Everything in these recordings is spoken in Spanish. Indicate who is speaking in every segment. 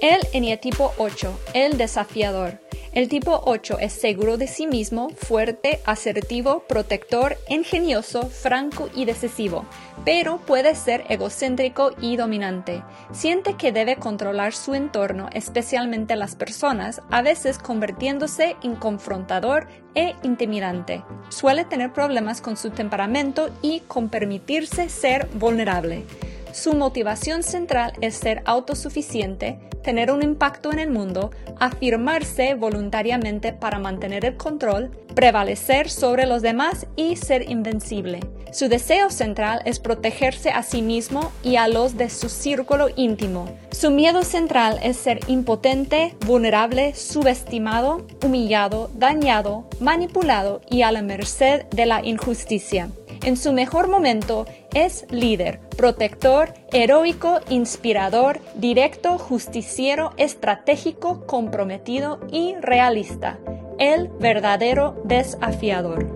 Speaker 1: El eneatipo 8, el desafiador. El tipo 8 es seguro de sí mismo, fuerte, asertivo, protector, ingenioso, franco y decisivo, pero puede ser egocéntrico y dominante. Siente que debe controlar su entorno, especialmente las personas, a veces convirtiéndose en confrontador e intimidante. Suele tener problemas con su temperamento y con permitirse ser vulnerable. Su motivación central es ser autosuficiente, tener un impacto en el mundo, afirmarse voluntariamente para mantener el control, prevalecer sobre los demás y ser invencible. Su deseo central es protegerse a sí mismo y a los de su círculo íntimo. Su miedo central es ser impotente, vulnerable, subestimado, humillado, dañado, manipulado y a la merced de la injusticia. En su mejor momento es líder, protector, heroico, inspirador, directo, justiciero, estratégico, comprometido y realista. El verdadero desafiador.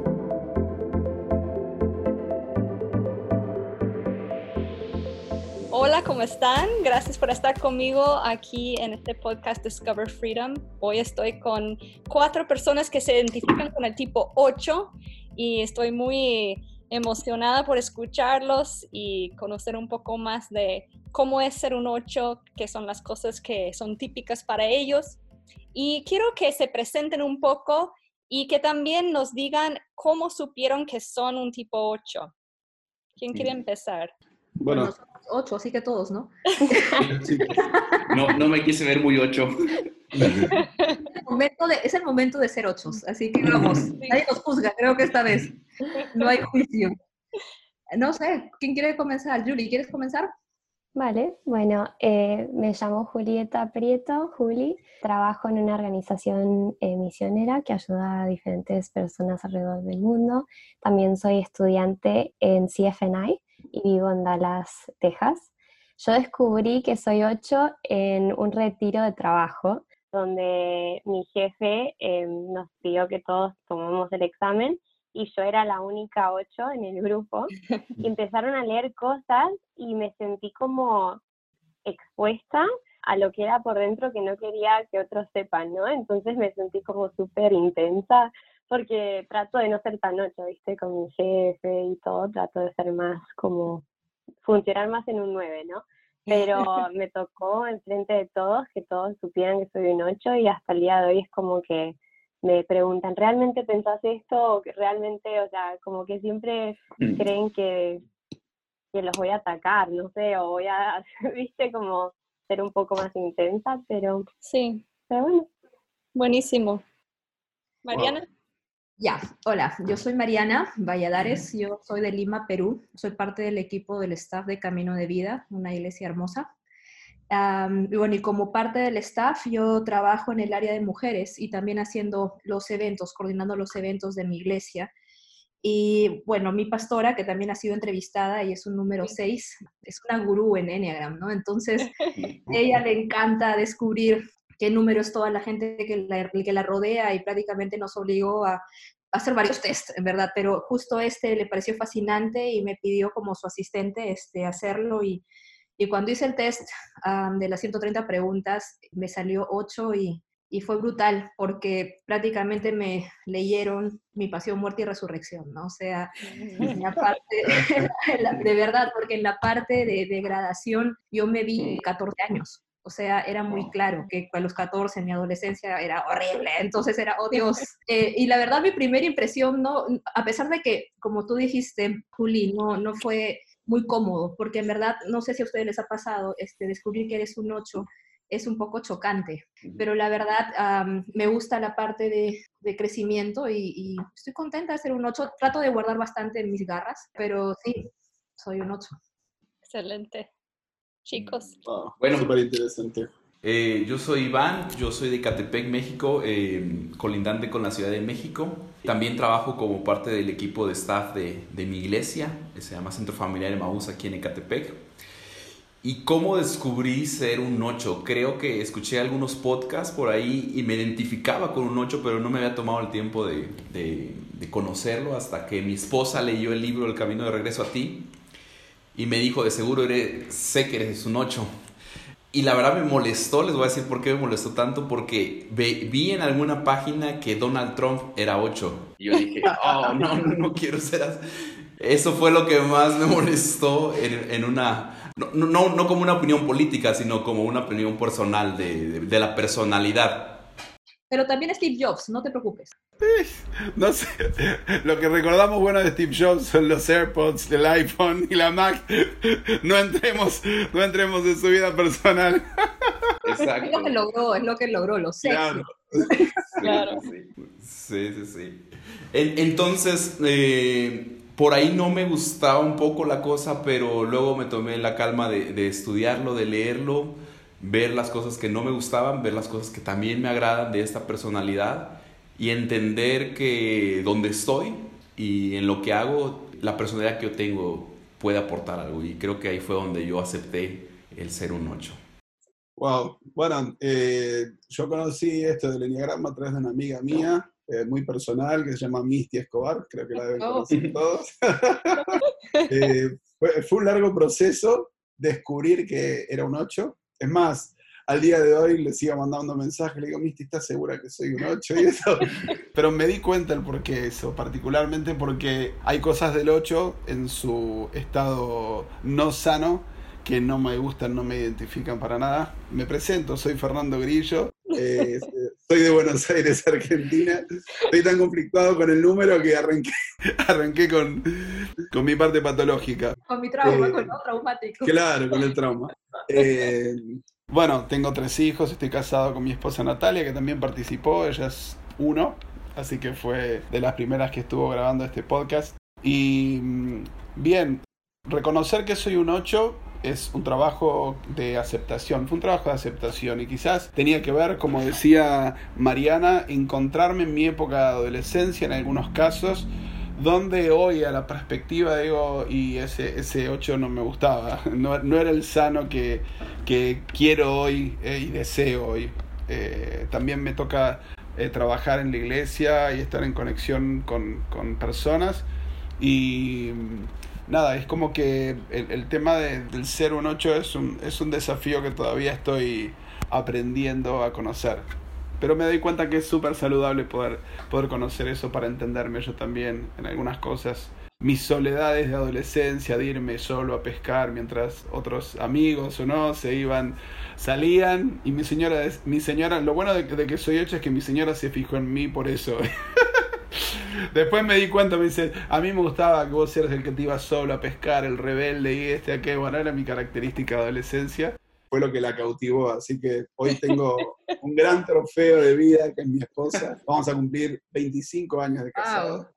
Speaker 1: Hola, ¿cómo están? Gracias por estar conmigo aquí en este podcast Discover Freedom. Hoy estoy con cuatro personas que se identifican con el tipo 8 y estoy muy emocionada por escucharlos y conocer un poco más de cómo es ser un 8, qué son las cosas que son típicas para ellos. Y quiero que se presenten un poco y que también nos digan cómo supieron que son un tipo 8. ¿Quién quiere empezar?
Speaker 2: Bueno, ocho, así que todos, ¿no?
Speaker 3: no, no me quise ver muy ocho.
Speaker 2: es el momento de ser ochos, así que vamos, nadie nos juzga, creo que esta vez no hay juicio. No sé, ¿quién quiere comenzar? Julie, ¿quieres comenzar?
Speaker 4: Vale, bueno, eh, me llamo Julieta Prieto, Juli, trabajo en una organización eh, misionera que ayuda a diferentes personas alrededor del mundo. También soy estudiante en CFNI y vivo en Dallas, Texas. Yo descubrí que soy ocho en un retiro de trabajo donde mi jefe em, nos pidió que todos tomemos el examen y yo era la única ocho en el grupo y empezaron a leer cosas y me sentí como expuesta a lo que era por dentro que no quería que otros sepan, ¿no? Entonces me sentí como súper intensa porque trato de no ser tan ocho, ¿viste? Con mi jefe y todo, trato de ser más como funcionar más en un nueve, ¿no? Pero me tocó enfrente de todos que todos supieran que soy un 8 y hasta el día de hoy es como que me preguntan, ¿realmente pensás esto? O que realmente, o sea, como que siempre mm. creen que, que los voy a atacar, no sé, o voy a, viste, como ser un poco más intensa, pero...
Speaker 1: Sí. Pero bueno. Buenísimo. Mariana.
Speaker 2: Ya, hola, yo soy Mariana Valladares, yo soy de Lima, Perú, soy parte del equipo del staff de Camino de Vida, una iglesia hermosa. y bueno, y como parte del staff, yo trabajo en el área de mujeres y también haciendo los eventos, coordinando los eventos de mi iglesia. Y bueno, mi pastora, que también ha sido entrevistada y es un número 6, es una gurú en Enneagram, ¿no? Entonces, ella le encanta descubrir qué número es toda la gente que la, que la rodea y prácticamente nos obligó a, hacer varios test, en verdad, pero justo este le pareció fascinante y me pidió como su asistente este, hacerlo y, y cuando hice el test de las 130 preguntas me salió 8 y, y, fue brutal porque prácticamente me leyeron mi pasión, muerte y resurrección, ¿no? O sea, la parte, de verdad, porque en la parte de degradación yo me vi 14 años. O sea, era muy claro que a los 14, mi adolescencia era horrible, entonces era, oh Dios. Eh, y la verdad, mi primera impresión, no, a pesar de que, como tú dijiste, Juli, no, no fue muy cómodo, porque en verdad, no sé si a ustedes les ha pasado, este, descubrir que eres un 8 es un poco chocante, pero la verdad me gusta la parte de, de crecimiento y, y, estoy contenta de ser un 8. Trato de guardar bastante mis garras, pero sí, soy un 8.
Speaker 1: Excelente chicos.
Speaker 3: bueno, súper interesante. Eh, yo soy Iván, yo soy de Catepec, México, eh, colindante con la Ciudad de México. También trabajo como parte del equipo de staff de, de mi iglesia, que se llama Centro Familiar de Maús aquí en Ecatepec. ¿Y cómo descubrí ser un 8? Creo que escuché algunos podcasts por ahí y me identificaba con un 8, pero no me había tomado el tiempo de, de, de conocerlo hasta que mi esposa leyó el libro El Camino de Regreso a ti y me dijo, de seguro eres, sé que eres un 8. Y la verdad me molestó, les voy a decir por qué me molestó tanto, porque vi en alguna página que Donald Trump era 8. Y yo dije, oh, no, no, no quiero ser así. Eso fue lo que más me molestó en, una, no, no, no, como una opinión política, sino como una opinión personal de, de la personalidad.
Speaker 2: Pero también Steve Jobs, no te preocupes.
Speaker 5: No sé, lo que recordamos bueno de Steve Jobs son los AirPods, el iPhone y la Mac. No entremos, no entremos en su vida personal.
Speaker 2: Exacto. Es lo que logró, es lo que logró, lo sé.
Speaker 3: Claro. Sí, sí, sí. Entonces, eh, por ahí no me gustaba un poco la cosa, pero luego me tomé la calma de, de estudiarlo, de leerlo, ver las cosas que no me gustaban, ver las cosas que también me agradan de esta personalidad y entender que donde estoy y en lo que hago, la personalidad que yo tengo puede aportar algo. Y creo que ahí fue donde yo acepté el ser un 8.
Speaker 5: Wow, bueno, eh, yo conocí esto del Enneagrama a través de una amiga mía, eh, muy personal, que se llama Misty Escobar, creo que la deben oh. conocer todos. Eh, fue, fue, un largo proceso descubrir que era un 8. Es más, al día de hoy le sigo mandando mensajes, le digo, Misty, ¿estás segura que soy un 8 y eso? Pero me di cuenta el por qué eso, particularmente porque hay cosas del 8 en su estado no sano que no me gustan, no me identifican para nada. Me presento, soy Fernando Grillo, eh, soy de Buenos Aires, Argentina. Estoy tan conflictuado con el número que arranqué, arranqué con, con mi parte patológica.
Speaker 2: Con mi trauma, eh, con lo traumático.
Speaker 5: Claro, con el trauma. Eh, bueno, tengo tres hijos, estoy casado con mi esposa Natalia, que también participó, ella es uno, así que fue de las primeras que estuvo grabando este podcast. Y mm, bien, reconocer que soy un 8 es un trabajo de aceptación, fue un trabajo de aceptación y quizás tenía que ver, como decía Mariana, encontrarme en mi época de adolescencia en algunos casos donde hoy a la perspectiva digo, y ese, ese 8 no me gustaba, no, no era el sano que, que quiero hoy eh, y deseo hoy. Eh, también me toca eh, trabajar en la iglesia y estar en conexión con, con personas y nada, es como que el, el tema de, del ser un 8 es un, es un desafío que todavía estoy aprendiendo a conocer. Pero me doy cuenta que es súper saludable poder, poder conocer eso para entenderme yo también en algunas cosas. Mis soledades de adolescencia, de irme solo a pescar mientras otros amigos o no se iban, salían y mi señora, mi señora, lo bueno de, que soy hecho es que mi señora se fijó en mí por eso. Después me di cuenta, me dice, a mí me gustaba que vos eras el que te ibas solo a pescar, el rebelde y este, aquel, bueno, era mi característica de adolescencia fue lo que la cautivó. Así que hoy tengo un gran trofeo de vida que es mi esposa. Vamos a cumplir 25 años de casado.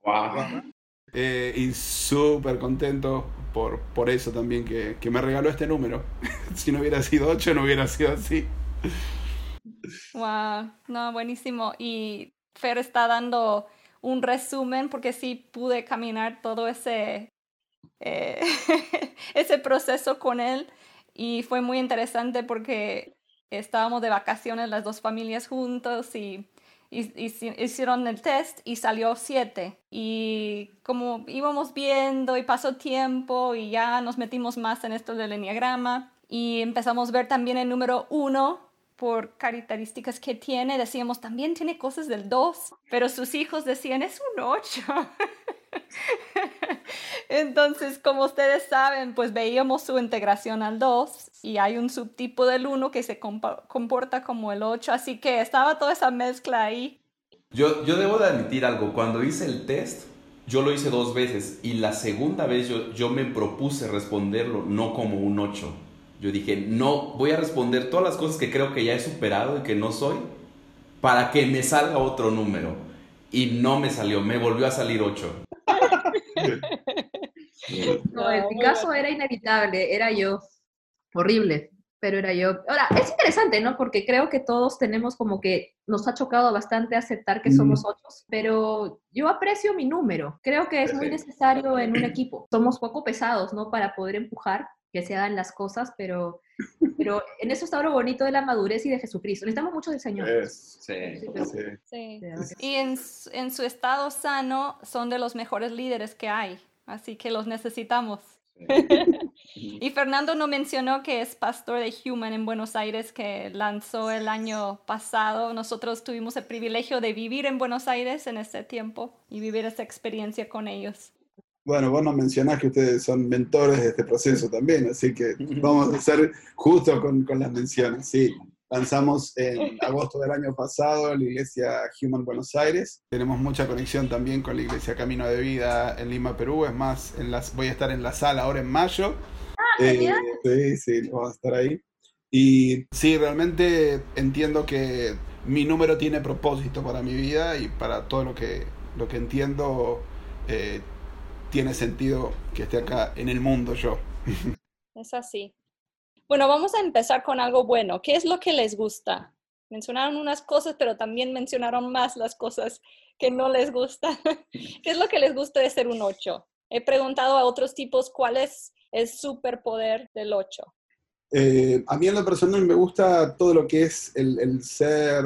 Speaker 5: Eh, y súper contento por, por eso también que, que me regaló este número. si no hubiera sido 8, no hubiera sido así.
Speaker 1: Wow, no, buenísimo. Y Fer está dando un resumen porque sí pude caminar todo ese, eh, ese proceso con él y fue muy interesante porque estábamos de vacaciones las dos familias juntos y, hicieron el test y salió siete. Y como íbamos viendo y pasó tiempo y ya nos metimos más en esto del enneagrama y empezamos a ver también el número uno por características que tiene, decíamos también tiene cosas del 2, pero sus hijos decían es un 8. Entonces, como ustedes saben, pues veíamos su integración al 2 y hay un subtipo del 1 que se comporta como el 8, así que estaba toda esa mezcla ahí.
Speaker 3: Yo, yo debo de admitir algo, cuando hice el test, yo lo hice dos veces y la segunda vez yo, yo me propuse responderlo no como un 8. Yo dije, no, voy a responder todas las cosas que creo que ya he superado y que no soy para que me salga otro número. Y no me salió, me volvió a salir 8.
Speaker 2: No, en mi caso era inevitable, era yo. Horrible, pero era yo. Ahora, es interesante, ¿no? Porque creo que todos tenemos como que nos ha chocado bastante aceptar que somos ocho, pero yo aprecio mi número. Creo que es muy necesario en un equipo. Somos poco pesados, ¿no? Para poder empujar que se hagan las cosas, pero, pero en eso está lo bonito de la madurez y de Jesucristo. Necesitamos mucho del Señor.
Speaker 3: Sí,
Speaker 1: sí. Y en, en, su estado sano son de los mejores líderes que hay, así que los necesitamos. y Fernando no mencionó que es pastor de Human en Buenos Aires que lanzó el año pasado. Nosotros tuvimos el privilegio de vivir en Buenos Aires en ese tiempo y vivir esa experiencia con ellos.
Speaker 5: Bueno, vos nos mencionás que ustedes son mentores de este proceso también, así que vamos a ser justos con, con las menciones. Sí, Lanzamos en agosto del año pasado la iglesia Human Buenos Aires. Tenemos mucha conexión también con la iglesia Camino de Vida en Lima, Perú. Es más, en las, voy a estar en la sala ahora en mayo.
Speaker 2: Ah, eh,
Speaker 5: sí, sí, vamos a estar ahí. Y sí, realmente entiendo que mi número tiene propósito para mi vida y para todo lo que, lo que entiendo eh, tiene sentido que esté acá en el mundo yo.
Speaker 1: Es así. Bueno, vamos a empezar con algo bueno. ¿Qué es lo que les gusta? Mencionaron unas cosas, pero también mencionaron más las cosas que no les gusta. ¿Qué es lo que les gusta de ser un 8? He preguntado a otros tipos cuál es el superpoder del 8.
Speaker 5: Eh, a mí en lo personal me gusta todo lo que es el, el, ser,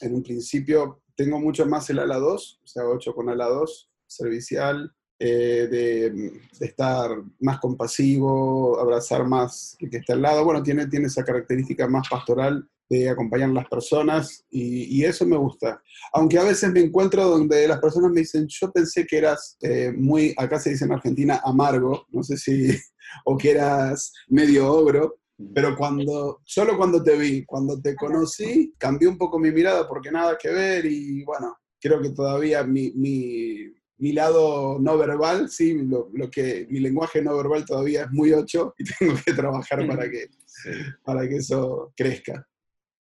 Speaker 5: en un principio, tengo mucho más el ala 2, o sea, 8 con ala 2, servicial, eh, de, estar más compasivo, abrazar más el que está al lado. Bueno, tiene, tiene esa característica más pastoral de acompañar a las personas y, eso me gusta. Aunque a veces me encuentro donde las personas me dicen, yo pensé que eras eh, muy, acá se dice en Argentina, amargo, no sé si, o que eras medio ogro, pero cuando, solo cuando te vi, cuando te conocí, cambió un poco mi mirada porque nada que ver y bueno, creo que todavía mi mi lado no verbal, sí, lo, que mi lenguaje no verbal todavía es muy ocho y tengo que trabajar para que, para que eso crezca.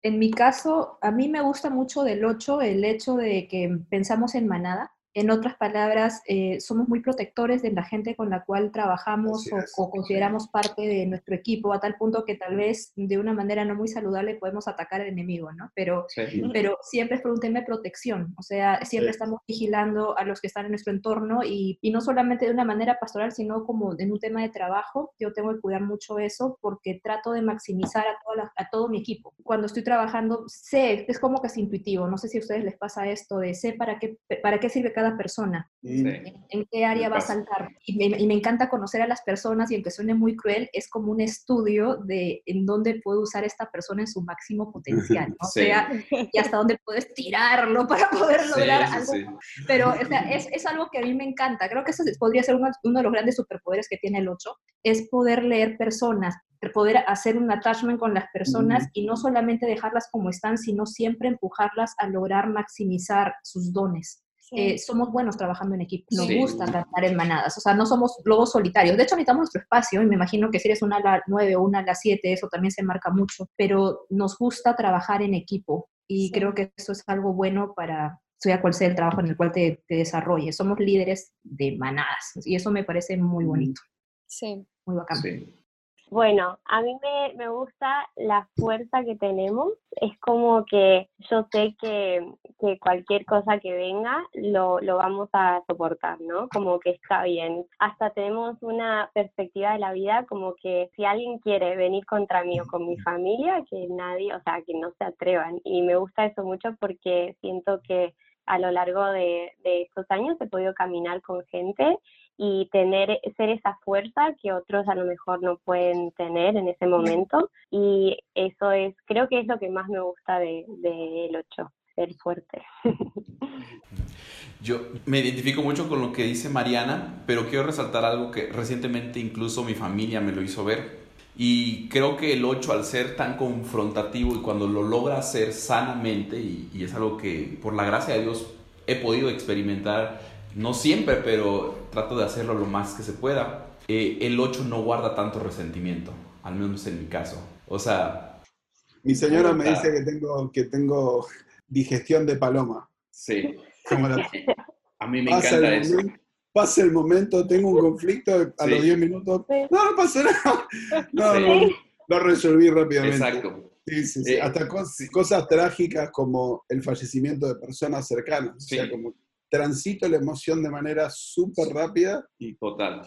Speaker 2: En mi caso, a mí me gusta mucho del 8 el hecho de que pensamos en manada. En otras palabras, eh, somos muy protectores de la gente con la cual trabajamos o, consideramos parte de nuestro equipo, a tal punto que tal vez de una manera no muy saludable podemos atacar al enemigo, ¿no? Pero, pero siempre es por un tema de protección, o sea, siempre estamos vigilando a los que están en nuestro entorno y, y, no solamente de una manera pastoral, sino como en un tema de trabajo. Yo tengo que cuidar mucho eso porque trato de maximizar a, toda a todo mi equipo. Cuando estoy trabajando, sé, es como que es intuitivo, no sé si a ustedes les pasa esto de sé para qué, para qué sirve cada persona, en, qué área va a saltar. Y me, y me, encanta conocer a las personas y aunque suene muy cruel, es como un estudio de en dónde puedo usar esta persona en su máximo potencial, o sea, y hasta dónde puedes tirarlo para poder lograr algo. Pero o sea, es, es, algo que a mí me encanta. Creo que eso podría ser uno, uno de los grandes superpoderes que tiene el 8, es poder leer personas, poder hacer un attachment con las personas y no solamente dejarlas como están, sino siempre empujarlas a lograr maximizar sus dones. Eh, somos buenos trabajando en equipo, nos gusta cantar en manadas, o sea, no somos lobos solitarios. De hecho, necesitamos nuestro espacio y me imagino que si eres una a la 9 o una a la 7, eso también se marca mucho, pero nos gusta trabajar en equipo y creo que eso es algo bueno para, sea cual sea el trabajo en el cual te, te desarrolles. Somos líderes de manadas y eso me parece muy bonito.
Speaker 1: Sí.
Speaker 2: Muy bacán.
Speaker 4: Bueno, a mí me, me, gusta la fuerza que tenemos. Es como que yo sé que, que cualquier cosa que venga lo, lo, vamos a soportar, ¿no? Como que está bien. Hasta tenemos una perspectiva de la vida como que si alguien quiere venir contra mí o con mi familia, que nadie, o sea, que no se atrevan. Y me gusta eso mucho porque siento que a lo largo de, de estos años he podido caminar con gente y tener, ser esa fuerza que otros a lo mejor no pueden tener en ese momento. Y eso es, creo que es lo que más me gusta del de, 8, ser fuerte.
Speaker 3: Yo me identifico mucho con lo que dice Mariana, pero quiero resaltar algo que recientemente incluso mi familia me lo hizo ver. Y creo que el 8, al ser tan confrontativo y cuando lo logra hacer sanamente, y, y es algo que por la gracia de Dios he podido experimentar no siempre, pero trato de hacerlo lo más que se pueda. Eh, el 8 no guarda tanto resentimiento, al menos en mi caso. O sea...
Speaker 5: Mi señora me dice que tengo, que tengo digestión de paloma.
Speaker 3: Sí. A mí me encanta eso.
Speaker 5: pasa el momento, tengo un conflicto, a los 10 minutos, no, no pasa nada. No, no, lo resolví rápidamente.
Speaker 3: Exacto.
Speaker 5: Sí, sí, sí. Eh, Hasta cosas, trágicas como el fallecimiento de personas cercanas. O sea, como transito la emoción de manera súper rápida y
Speaker 3: total.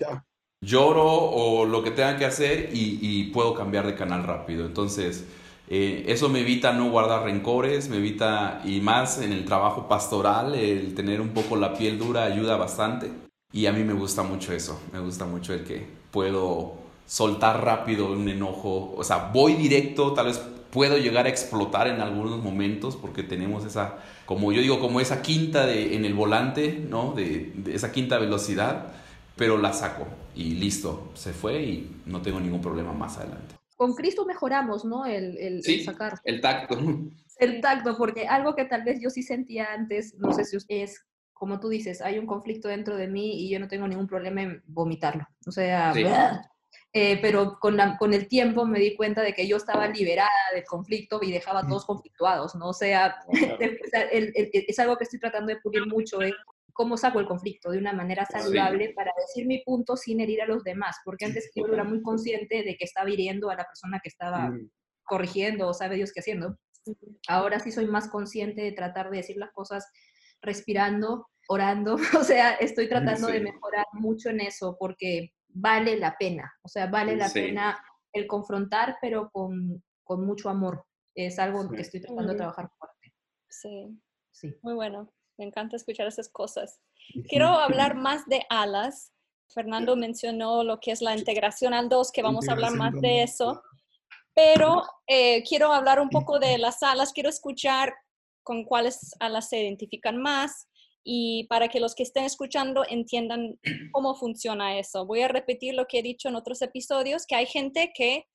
Speaker 3: Lloro o lo que tenga que hacer y, puedo cambiar de canal rápido. Entonces, eh, eso me evita no guardar rencores, me evita, y más en el trabajo pastoral, el tener un poco la piel dura ayuda bastante. Y a mí me gusta mucho eso, me gusta mucho el que puedo soltar rápido un enojo, o sea, voy directo, tal vez puedo llegar a explotar en algunos momentos porque tenemos esa, como yo digo, como esa quinta de, en el volante, ¿no? De, esa quinta velocidad, pero la saco y listo, se fue y no tengo ningún problema más adelante.
Speaker 2: Con Cristo mejoramos, ¿no? El, el,
Speaker 3: sí, sacar. El tacto.
Speaker 2: El tacto, porque algo que tal vez yo sí sentía antes, no sé si es como tú dices, hay un conflicto dentro de mí y yo no tengo ningún problema en vomitarlo. O sea, eh, pero con, con, el tiempo me di cuenta de que yo estaba liberada del conflicto y dejaba a todos conflictuados, ¿no? O sea, es algo que estoy tratando de pulir mucho, ¿eh? cómo saco el conflicto de una manera saludable para decir mi punto sin herir a los demás, porque antes yo era muy consciente de que estaba hiriendo a la persona que estaba mm. corrigiendo o sabe Dios qué haciendo. Ahora sí soy más consciente de tratar de decir las cosas respirando, orando, o sea, estoy tratando de mejorar mucho en eso porque vale la pena, o sea, vale la pena el confrontar, pero con, con, mucho amor. Es algo que estoy tratando de trabajar fuerte.
Speaker 1: Sí. sí. Muy bueno. Me encanta escuchar esas cosas. Quiero hablar más de alas. Fernando mencionó lo que es la integración al 2, que vamos a hablar más de eso. Pero eh, quiero hablar un poco de las alas. Quiero escuchar con cuáles alas se identifican más y para que los que estén escuchando entiendan cómo funciona eso. Voy a repetir lo que he dicho en otros episodios, que hay gente que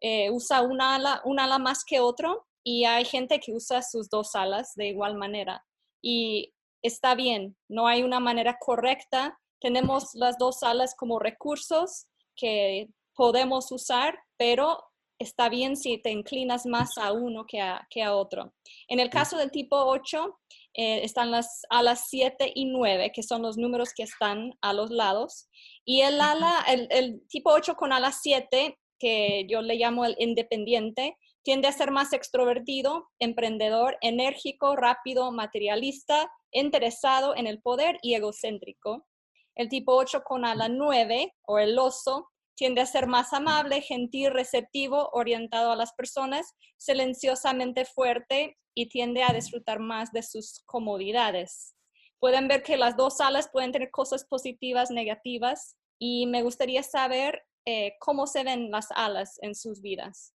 Speaker 1: eh, usa una ala, un ala más que otro y hay gente que usa sus dos alas de igual manera. Y está bien, no hay una manera correcta. Tenemos las dos alas como recursos que podemos usar, pero está bien si te inclinas más a uno que a, que a otro. En el caso del tipo 8, eh, están las alas 7 y 9, que son los números que están a los lados. Y el ala, el, el tipo 8 con ala 7, que yo le llamo el independiente, tiende a ser más extrovertido, emprendedor, enérgico, rápido, materialista, interesado en el poder y egocéntrico. El tipo 8 con ala 9 o el oso tiende a ser más amable, gentil, receptivo, orientado a las personas, silenciosamente fuerte y tiende a disfrutar más de sus comodidades. Pueden ver que las dos alas pueden tener cosas positivas, negativas, y me gustaría saber eh, cómo se ven las alas en sus vidas.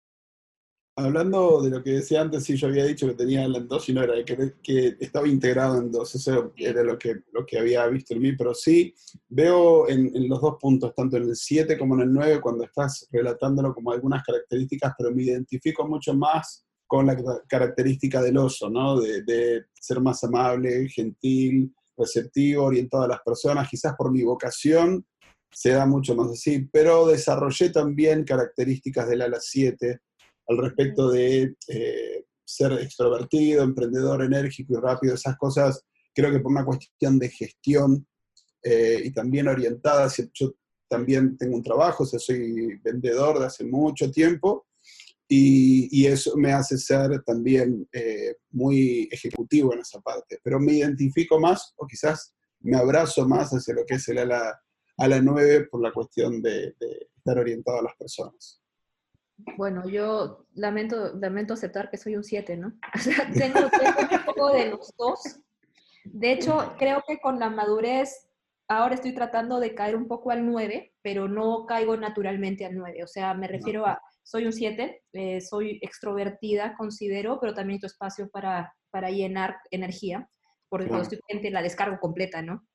Speaker 5: Hablando de lo que decía antes, sí, yo había dicho que tenía en dos y no era, que, que estaba integrado en dos, eso era lo que, lo que había visto en mí, pero sí veo en, los dos puntos, tanto en el 7 como en el 9, cuando estás relatándolo como algunas características, pero me identifico mucho más con la característica del oso, ¿no? De, de ser más amable, gentil, receptivo, orientado a las personas, quizás por mi vocación se da mucho más así, pero desarrollé también características del ala 7 al respecto de eh, ser extrovertido, emprendedor, enérgico y rápido, esas cosas, creo que por una cuestión de gestión eh, y también orientada, yo también tengo un trabajo, o sea, soy vendedor de hace mucho tiempo y, eso me hace ser también eh, muy ejecutivo en esa parte, pero me identifico más o quizás me abrazo más hacia lo que es el ala, ala 9 por la cuestión de estar orientado a las personas.
Speaker 2: Bueno, yo lamento, lamento aceptar que soy un 7, ¿no? O sea, tengo, un poco de los dos. De hecho, creo que con la madurez, ahora estoy tratando de caer un poco al 9, pero no caigo naturalmente al 9. O sea, me refiero a, soy un 7, eh, soy extrovertida, considero, pero también tu espacio para, para llenar energía, porque cuando estoy gente la descargo completa, ¿no?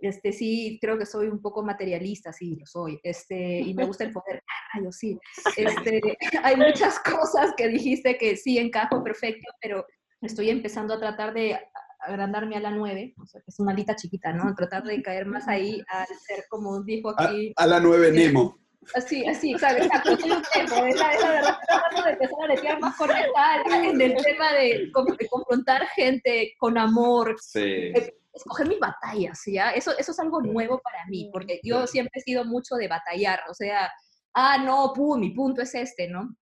Speaker 2: Este, sí, creo que soy un poco materialista, sí, lo soy, este, y me gusta el poder, ah, yo sí. Este, hay muchas cosas que dijiste que sí encajo perfecto, pero estoy empezando a tratar de agrandarme a la 9, o sea, que es una alita chiquita, ¿no? Tratar de caer más ahí al ser como dijo aquí.
Speaker 5: A, la 9 Nemo.
Speaker 2: Así, así, ¿sabes? Exacto, soy un tiempo, es la, verdad, tratando de empezar a decir más correcta en el tema de, de, confrontar gente con amor.
Speaker 3: Sí.
Speaker 2: Eh, escoger mis batallas, ¿ya? Eso, eso es algo nuevo para mí, porque yo siempre he sido mucho de batallar, o sea, ah, no, pum, mi punto es este, ¿no?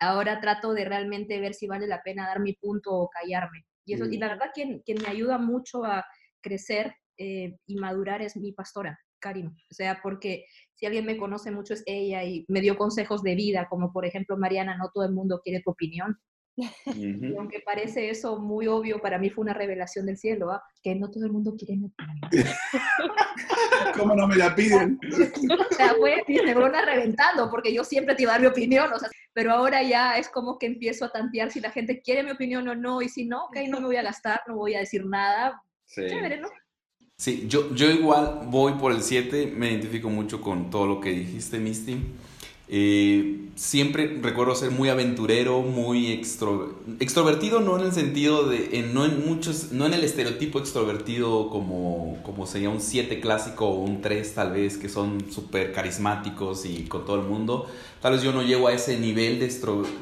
Speaker 2: Ahora trato de realmente ver si vale la pena dar mi punto o callarme. Y, eso, y la verdad, quien, quien me ayuda mucho a crecer eh, y madurar es mi pastora, Karim. O sea, porque si alguien me conoce mucho es ella y me dio consejos de vida, como por ejemplo, Mariana, no todo el mundo quiere tu opinión. Y aunque parece eso muy obvio, para mí fue una revelación del cielo, ¿ah? que no todo el mundo quiere mi opinión.
Speaker 5: ¿Cómo no me la piden?
Speaker 2: o sea, fue neurona reventando, porque yo siempre te iba a dar mi opinión, o sea, pero ahora ya es como que empiezo a tantear si la gente quiere mi opinión o no, y si no, ok, no me voy a gastar, no voy a decir nada. Sí. Chévere, ¿no?
Speaker 3: Sí, yo, yo igual voy por el 7, me identifico mucho con todo lo que dijiste, Misty. Eh, siempre recuerdo ser muy aventurero, muy extrovertido, no en el sentido de, no en muchos, no en el estereotipo extrovertido como, como sería un 7 clásico o un 3 tal vez, que son súper carismáticos y con todo el mundo. Tal vez yo no llego a ese nivel de,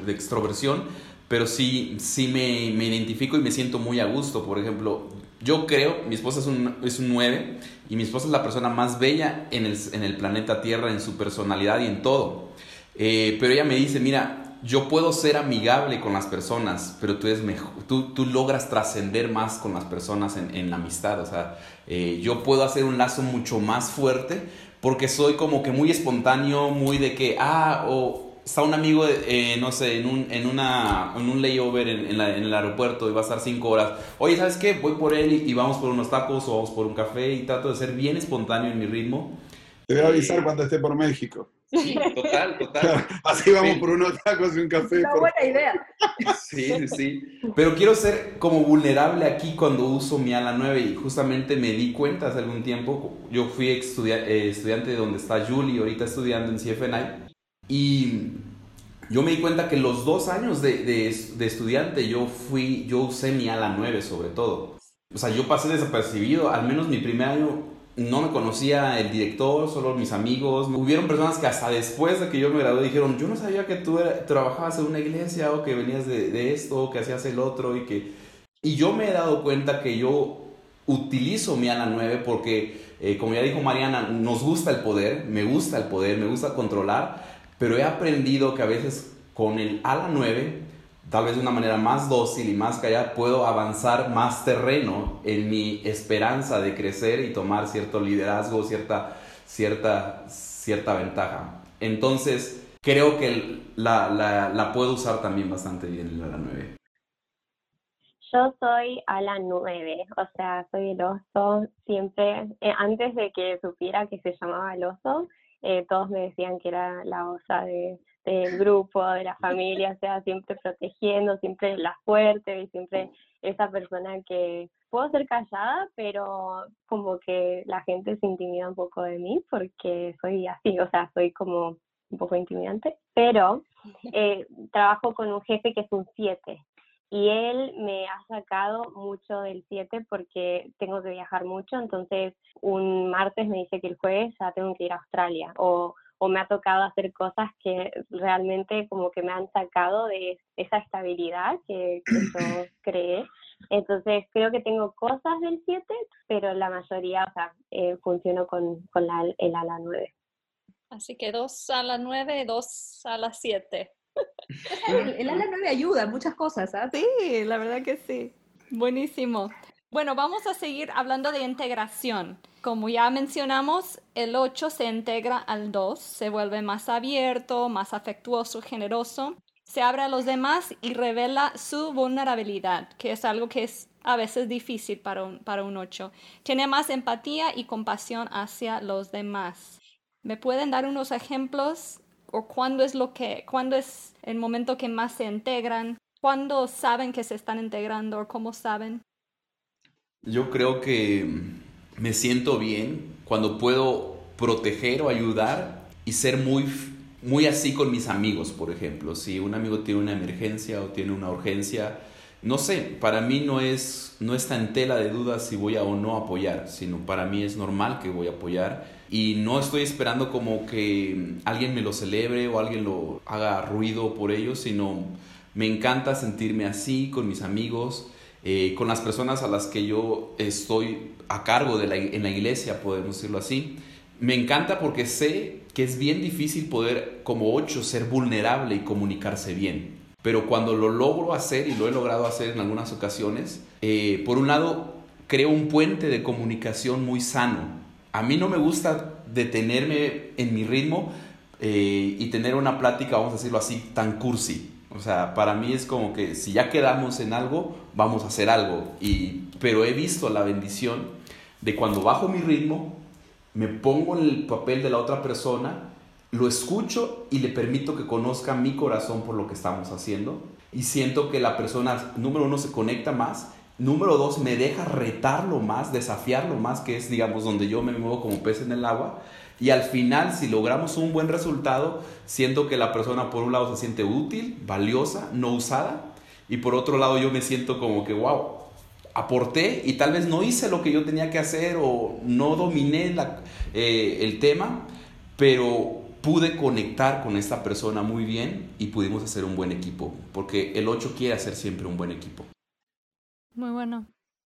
Speaker 3: de extroversión, pero sí, sí me, me, identifico y me siento muy a gusto. Por ejemplo, yo creo, mi esposa es un, es un 9 y mi esposa es la persona más bella en el, en el planeta Tierra, en su personalidad y en todo. Eh, pero ella me dice, mira, yo puedo ser amigable con las personas, pero tú, eres mejor, tú, tú logras trascender más con las personas en, en la amistad. O sea, eh, yo puedo hacer un lazo mucho más fuerte porque soy como que muy espontáneo, muy de que, ah, o está un amigo, eh, no sé, en un, en una, en un layover en, en, el aeropuerto y va a estar cinco horas. Oye, ¿sabes qué? Voy por él y, vamos por unos tacos o vamos por un café y trato de ser bien espontáneo en mi ritmo.
Speaker 5: Te voy a avisar cuando esté por México.
Speaker 3: Sí, total, total.
Speaker 5: Así vamos por unos tacos y un café.
Speaker 2: Una buena idea.
Speaker 3: Sí, sí, sí. Pero quiero ser como vulnerable aquí cuando uso mi ala 9 y justamente me di cuenta hace algún tiempo. Yo fui eh, estudiante de donde está Julie, ahorita estudiando en CFNI. Y yo me di cuenta que los dos años de, de, estudiante yo fui, yo usé mi ala 9 sobre todo. O sea, yo pasé desapercibido, al menos mi primer año no me conocía el director, solo mis amigos. Hubieron personas que hasta después de que yo me gradué dijeron, yo no sabía que tú trabajabas en una iglesia o que venías de, esto o que hacías el otro y que... Y yo me he dado cuenta que yo utilizo mi ala 9 porque, eh, como ya dijo Mariana, nos gusta el poder, me gusta el poder, me gusta controlar pero he aprendido que a veces con el ala 9, tal vez de una manera más dócil y más callada, puedo avanzar más terreno en mi esperanza de crecer y tomar cierto liderazgo, cierta, cierta, cierta ventaja. Entonces, creo que la, la, la puedo usar también bastante bien el ala 9.
Speaker 4: Yo soy ala 9, o sea, soy el oso. Siempre, eh, antes de que supiera que se llamaba el oso, eh, todos me decían que era la osa de, del grupo, de la familia, o sea, siempre protegiendo, siempre la fuerte y siempre esa persona que puedo ser callada, pero como que la gente se intimida un poco de mí porque soy así, o sea, soy como un poco intimidante, pero eh, trabajo con un jefe que es un 7, y él me ha sacado mucho del 7 porque tengo que viajar mucho, entonces un martes me dice que el jueves ya tengo que ir a Australia o, o me ha tocado hacer cosas que realmente como que me han sacado de esa estabilidad que, que yo creé. Entonces creo que tengo cosas del 7, pero la mayoría, o sea, eh, funciono con, con la, el ala 9.
Speaker 1: Así que dos a la 9, dos a las 7.
Speaker 2: El, ala 9 ayuda muchas cosas, ¿sabes?
Speaker 1: Sí, la verdad que sí. Buenísimo. Bueno, vamos a seguir hablando de integración. Como ya mencionamos, el 8 se integra al 2, se vuelve más abierto, más afectuoso, generoso, se abre a los demás y revela su vulnerabilidad, que es algo que es a veces difícil para un, para un 8. Tiene más empatía y compasión hacia los demás. ¿Me pueden dar unos ejemplos o cuándo es lo que, cuándo es el momento que más se integran, cuándo saben que se están integrando o cómo saben?
Speaker 3: Yo creo que me siento bien cuando puedo proteger o ayudar y ser muy muy así con mis amigos, por ejemplo. Si un amigo tiene una emergencia o tiene una urgencia, no sé, para mí no es no está en tela de dudas si voy a o no apoyar, sino para mí es normal que voy a apoyar y no estoy esperando como que alguien me lo celebre o alguien lo haga ruido por ello, sino me encanta sentirme así con mis amigos, eh, con las personas a las que yo estoy a cargo de la, en la iglesia, podemos decirlo así. Me encanta porque sé que es bien difícil poder, como ocho, ser vulnerable y comunicarse bien. Pero cuando lo logro hacer, y lo he logrado hacer en algunas ocasiones, eh, por un lado, creo un puente de comunicación muy sano a mí no me gusta detenerme en mi ritmo eh, y tener una plática, vamos a decirlo así, tan cursi. O sea, para mí es como que si ya quedamos en algo, vamos a hacer algo. Y, pero he visto la bendición de cuando bajo mi ritmo, me pongo en el papel de la otra persona, lo escucho y le permito que conozca mi corazón por lo que estamos haciendo. Y siento que la persona, número uno, se conecta más. Número dos, me deja retarlo más, desafiarlo más, que es, digamos, donde yo me muevo como pez en el agua. Y al final, si logramos un buen resultado, siento que la persona por un lado se siente útil, valiosa, no usada, y por otro lado yo me siento como que, wow, aporté y tal vez no hice lo que yo tenía que hacer o no dominé eh, el tema, pero pude conectar con esta persona muy bien y pudimos hacer un buen equipo, porque el 8 quiere hacer siempre un buen equipo.
Speaker 1: Muy bueno.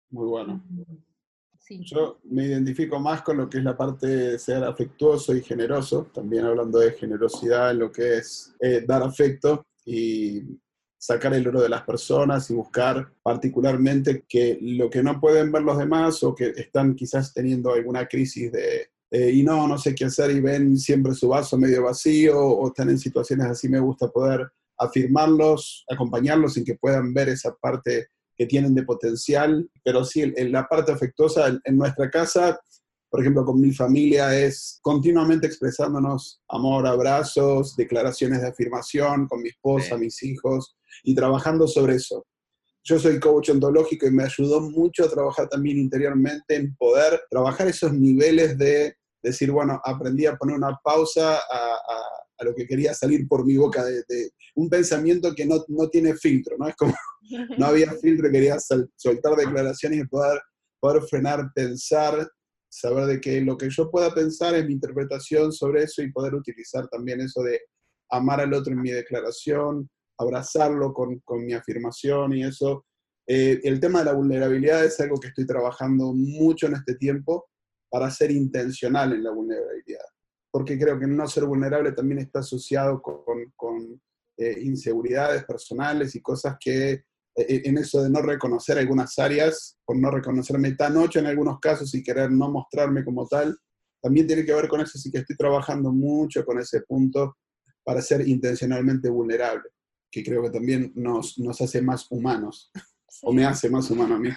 Speaker 5: Muy bueno. Yo me identifico más con lo que es la parte de ser afectuoso y generoso, también hablando de generosidad en lo que es eh, dar afecto y sacar el oro de las personas y buscar particularmente que lo que no pueden ver los demás o que están quizás teniendo alguna crisis de, y no, no sé qué hacer y ven siempre su vaso medio vacío o están en situaciones así, me gusta poder afirmarlos, acompañarlos sin que puedan ver esa parte que tienen de potencial, pero sí, en la parte afectuosa en, nuestra casa, por ejemplo, con mi familia es continuamente expresándonos amor, abrazos, declaraciones de afirmación con mi esposa, mis hijos y trabajando sobre eso. Yo soy coach ontológico y me ayudó mucho a trabajar también interiormente en poder trabajar esos niveles de decir, bueno, aprendí a poner una pausa a, a lo que quería salir por mi boca, de, un pensamiento que no, no, tiene filtro, ¿no? Es como, no había filtro, quería soltar declaraciones y poder, poder frenar, pensar, saber de que lo que yo pueda pensar es mi interpretación sobre eso y poder utilizar también eso de amar al otro en mi declaración, abrazarlo con, con mi afirmación y eso. Eh, el tema de la vulnerabilidad es algo que estoy trabajando mucho en este tiempo para ser intencional en la vulnerabilidad porque creo que no ser vulnerable también está asociado con, con eh, inseguridades personales y cosas que eh, en eso de no reconocer algunas áreas, por no reconocerme tan ocho en algunos casos y querer no mostrarme como tal, también tiene que ver con eso, así que estoy trabajando mucho con ese punto para ser intencionalmente vulnerable, que creo que también nos, nos hace más humanos, o me hace más humano a mí.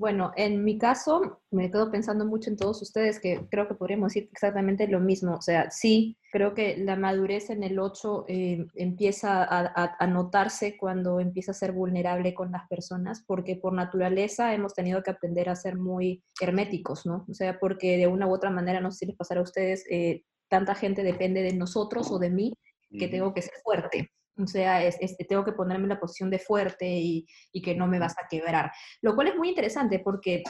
Speaker 2: Bueno, en mi caso, me quedo pensando mucho en todos ustedes, que creo que podríamos decir exactamente lo mismo. O sea, sí, creo que la madurez en el 8 eh, empieza a, notarse cuando empieza a ser vulnerable con las personas, porque por naturaleza hemos tenido que aprender a ser muy herméticos, ¿no? O sea, porque de una u otra manera, no sé si les pasará a ustedes, eh, tanta gente depende de nosotros o de mí, que tengo que ser fuerte. O sea, es, tengo que ponerme en la posición de fuerte y, que no me vas a quebrar. Lo cual es muy interesante porque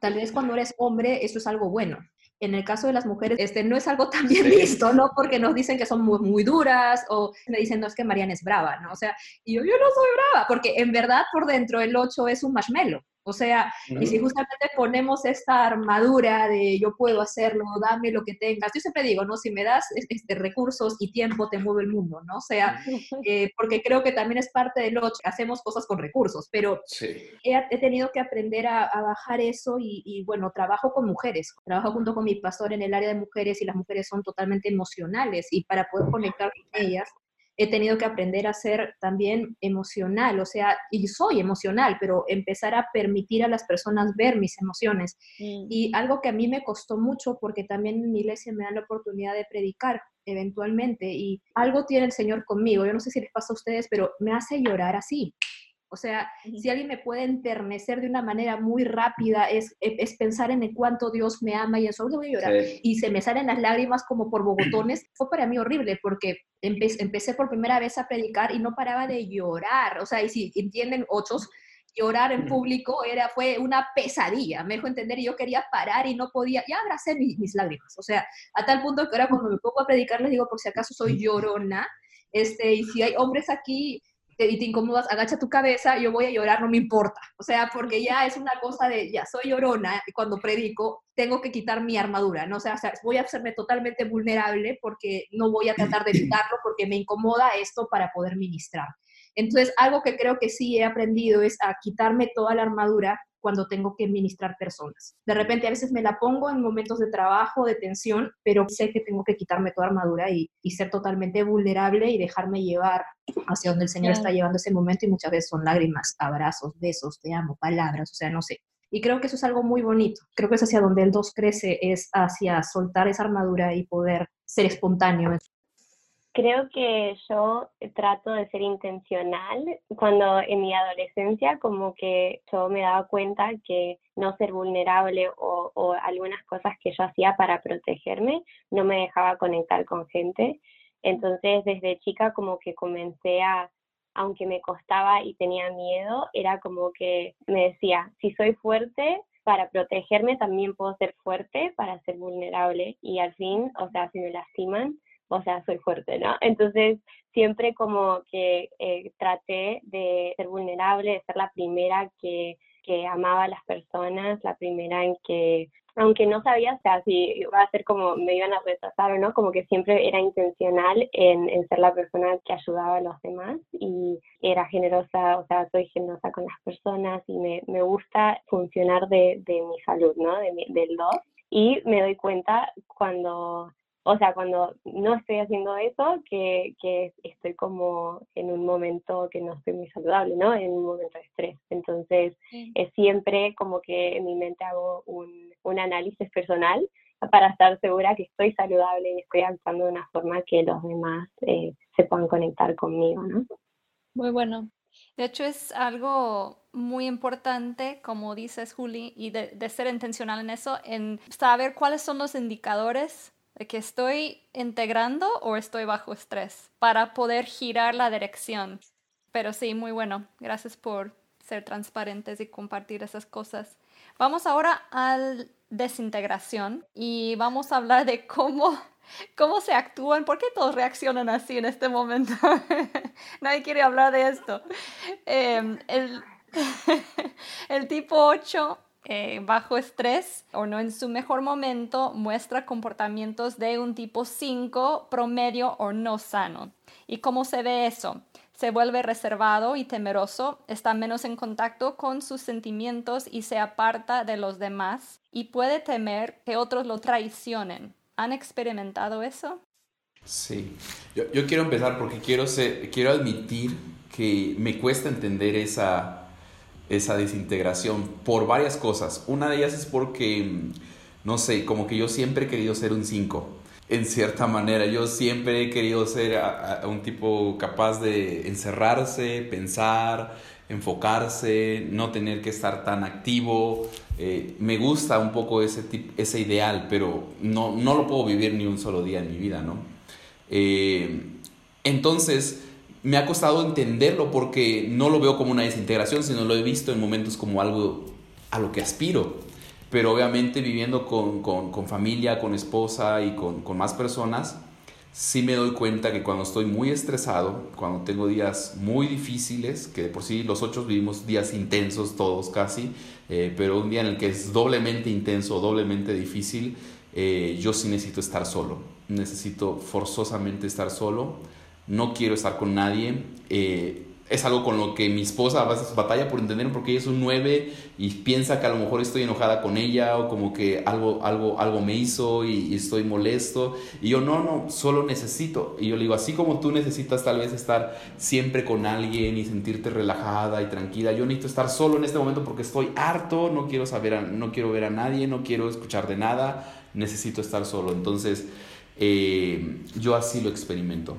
Speaker 2: tal vez cuando eres hombre eso es algo bueno. En el caso de las mujeres, este no es algo tan bien visto, ¿no? Porque nos dicen que son muy, muy, duras o me dicen, no, es que Mariana es brava, ¿no? O sea, y yo, yo no soy brava, porque en verdad por dentro el 8 es un marshmallow. O sea, y si justamente ponemos esta armadura de yo puedo hacerlo, dame lo que tengas, yo siempre digo, ¿no? Si me das este, recursos y tiempo, te mueve el mundo, ¿no? O sea, eh, porque creo que también es parte de lo que hacemos cosas con recursos, pero he, tenido que aprender a, bajar eso y, y, bueno, trabajo con mujeres, trabajo junto con mi pastor en el área de mujeres y las mujeres son totalmente emocionales y para poder conectar con ellas he tenido que aprender a ser también emocional, o sea, y soy emocional, pero empezar a permitir a las personas ver mis emociones. Mm. Y algo que a mí me costó mucho, porque también en mi iglesia me dan la oportunidad de predicar eventualmente, y algo tiene el Señor conmigo, yo no sé si les pasa a ustedes, pero me hace llorar así. O sea, si alguien me puede enternecer de una manera muy rápida, es, es pensar en el cuánto Dios me ama y eso voy a llorar. Y se me salen las lágrimas como por bogotones. Fue para mí horrible porque empecé por primera vez a predicar y no paraba de llorar. O sea, y si entienden ochos, llorar en público era, fue una pesadilla, me dejó entender, y yo quería parar y no podía, ya abracé mis, mis, lágrimas, o sea, a tal punto que ahora cuando me pongo a predicar les digo, por si acaso soy llorona, este, y si hay hombres aquí, y te incomodas, agacha tu cabeza, yo voy a llorar, no me importa. O sea, porque ya es una cosa de, ya soy llorona, y cuando predico, tengo que quitar mi armadura, ¿no? O sea, voy a hacerme totalmente vulnerable porque no voy a tratar de evitarlo porque me incomoda esto para poder ministrar. Entonces, algo que creo que sí he aprendido es a quitarme toda la armadura cuando tengo que ministrar personas. De repente a veces me la pongo en momentos de trabajo, de tensión, pero sé que tengo que quitarme toda armadura y, ser totalmente vulnerable y dejarme llevar hacia donde el Señor está llevando ese momento y muchas veces son lágrimas, abrazos, besos, te amo, palabras, o sea, no sé. Y creo que eso es algo muy bonito. Creo que es hacia donde el 2 crece, es hacia soltar esa armadura y poder ser espontáneo.
Speaker 4: Creo que yo trato de ser intencional cuando en mi adolescencia como que yo me daba cuenta que no ser vulnerable o, o algunas cosas que yo hacía para protegerme no me dejaba conectar con gente. Entonces desde chica como que comencé a, aunque me costaba y tenía miedo, era como que me decía, si soy fuerte, para protegerme también puedo ser fuerte para ser vulnerable y al fin, o sea, si me lastiman, o sea, soy fuerte, ¿no? Entonces, siempre como que eh, traté de ser vulnerable, de ser la primera que, que amaba a las personas, la primera en que, aunque no sabía, o sea, si iba a ser como me iban a rechazar o no, como que siempre era intencional en, en, ser la persona que ayudaba a los demás y era generosa, o sea, soy generosa con las personas y me, me gusta funcionar de, de mi salud, ¿no? De del dos. Y me doy cuenta cuando o sea, cuando no estoy haciendo eso, que, que, estoy como en un momento que no estoy muy saludable, ¿no? En un momento de estrés. Entonces, es siempre como que en mi mente hago un, un análisis personal para estar segura que estoy saludable y estoy actuando de una forma que los demás eh, se puedan conectar conmigo, ¿no?
Speaker 1: Muy bueno. De hecho, es algo muy importante, como dices, Juli, y de, de ser intencional en eso, en saber cuáles son los indicadores que estoy integrando o estoy bajo estrés para poder girar la dirección. Pero sí, muy bueno. Gracias por ser transparentes y compartir esas cosas. Vamos ahora a desintegración y vamos a hablar de cómo, cómo se actúan, por qué todos reaccionan así en este momento. Nadie quiere hablar de esto. Em, el, el tipo 8 eh, bajo estrés o no en su mejor momento muestra comportamientos de un tipo 5 promedio o no sano. ¿Y cómo se ve eso? Se vuelve reservado y temeroso, está menos en contacto con sus sentimientos y se aparta de los demás y puede temer que otros lo traicionen. ¿Han experimentado eso?
Speaker 3: Sí, yo, yo quiero empezar porque quiero, ser, quiero admitir que me cuesta entender esa, esa desintegración por varias cosas. Una de ellas es porque, mm, no sé, como que yo siempre he querido ser un 5. En cierta manera, yo siempre he querido ser un tipo capaz de encerrarse, pensar, enfocarse, no tener que estar tan activo. Eh, me gusta un poco ese, ese ideal, pero no, no lo puedo vivir ni un solo día en mi vida, ¿no? Eh, entonces, me ha costado entenderlo porque no lo veo como una desintegración, sino lo he visto en momentos como algo a lo que aspiro. Pero obviamente viviendo con, con, familia, con esposa y con, con, más personas, sí me doy cuenta que cuando estoy muy estresado, cuando tengo días muy difíciles, que de por sí los ocho vivimos días intensos todos casi, eh, pero un día en el que es doblemente intenso, doblemente difícil, eh, yo sí necesito estar solo, necesito forzosamente estar solo no quiero estar con nadie. Eh, es algo con lo que mi esposa a veces batalla por entender porque ella es un 9 y piensa que a lo mejor estoy enojada con ella o como que algo, algo, algo me hizo y, estoy molesto. Y yo no, no, solo necesito. Y yo le digo, así como tú necesitas tal vez estar siempre con alguien y sentirte relajada y tranquila, yo necesito estar solo en este momento porque estoy harto, no quiero saber, no quiero ver a nadie, no quiero escuchar de nada, necesito estar solo. Entonces, eh, yo así lo experimento.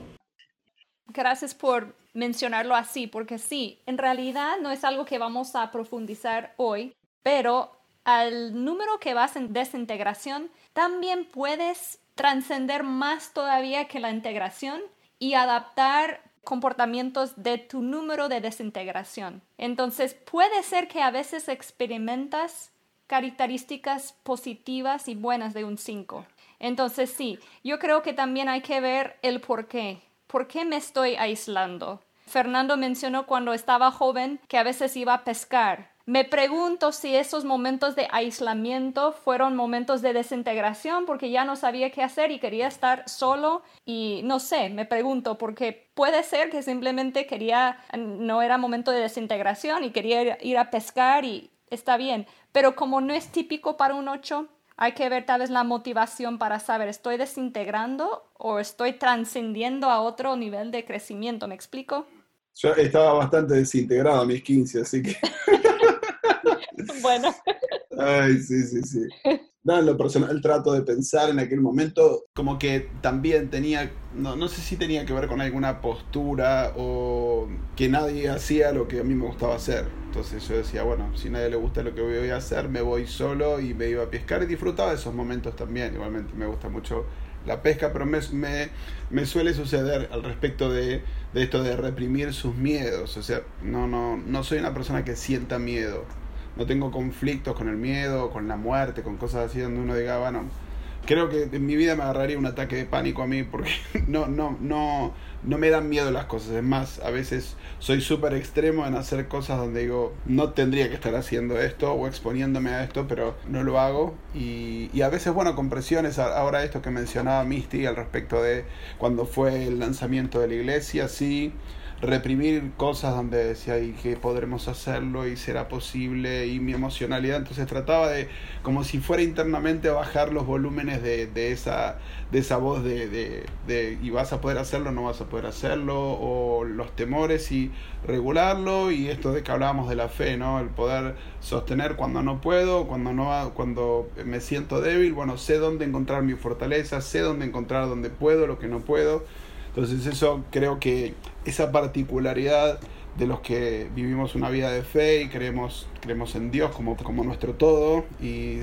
Speaker 1: Gracias por mencionarlo así, porque sí, en realidad no es algo que vamos a profundizar hoy, pero al número que vas en desintegración, también puedes trascender más todavía que la integración y adaptar comportamientos de tu número de desintegración. Entonces puede ser que a veces experimentas características positivas y buenas de un 5. Entonces sí, yo creo que también hay que ver el por qué. ¿Por qué me estoy aislando? Fernando mencionó cuando estaba joven que a veces iba a pescar. Me pregunto si esos momentos de aislamiento fueron momentos de desintegración porque ya no sabía qué hacer y quería estar solo y no sé, me pregunto porque puede ser que simplemente quería, no era momento de desintegración y quería ir a pescar y está bien, pero como no es típico para un 8, hay que ver tal vez la motivación para saber, ¿estoy desintegrando o estoy trascendiendo a otro nivel de crecimiento? ¿Me explico?
Speaker 5: Yo estaba bastante desintegrado a mis 15, así que...
Speaker 1: bueno.
Speaker 5: Ay, sí, sí, sí. No, en lo personal trato de pensar en aquel momento como que también tenía, no, no sé si tenía que ver con alguna postura o que nadie hacía lo que a mí me gustaba hacer. Entonces yo decía, bueno, si nadie le gusta lo que voy a hacer, me voy solo y me iba a pescar y disfrutaba de esos momentos también. Igualmente me gusta mucho la pesca, pero me, me, me suele suceder al respecto de, de, esto de reprimir sus miedos. O sea, no, no, no soy una persona que sienta miedo no tengo conflictos con el miedo, con la muerte, con cosas así donde uno diga, bueno, creo que en mi vida me agarraría un ataque de pánico a mí porque no, no, no, no me dan miedo las cosas. Es más, a veces soy súper extremo en hacer cosas donde digo, no tendría que estar haciendo esto o exponiéndome a esto, pero no lo hago. Y, y a veces, bueno, con presiones, ahora esto que mencionaba Misty al respecto de cuando fue el lanzamiento de la iglesia, sí reprimir cosas donde decía y que podremos hacerlo y será posible y mi emocionalidad. Entonces trataba de como si fuera internamente bajar los volúmenes de, de esa de esa voz de, de, de, y vas a poder hacerlo no vas a poder hacerlo o los temores y regularlo y esto de que hablábamos de la fe no el poder sostener cuando no puedo cuando no cuando me siento débil. Bueno sé dónde encontrar mi fortaleza sé dónde encontrar donde puedo lo que no puedo entonces eso creo que esa particularidad de los que vivimos una vida de fe y creemos, creemos en Dios como, como nuestro todo y,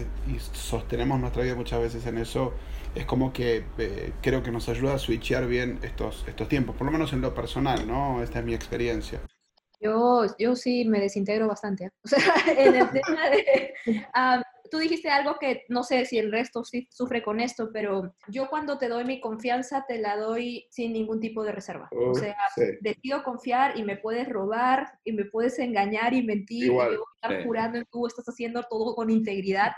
Speaker 5: sostenemos nuestra vida muchas veces en eso, es como que eh, creo que nos ayuda a switchear bien estos, estos tiempos, por lo menos en lo personal, ¿no? Esta es mi experiencia.
Speaker 2: Yo, yo sí me desintegro bastante. ¿eh? O sea, en el tema de... Ah, tú dijiste algo que no sé si el resto sí sufre con esto, pero yo cuando te doy mi confianza te la doy sin ningún tipo de reserva. o sea, decido confiar y me puedes robar y me puedes engañar y mentir y estar jurando y tú estás haciendo todo con integridad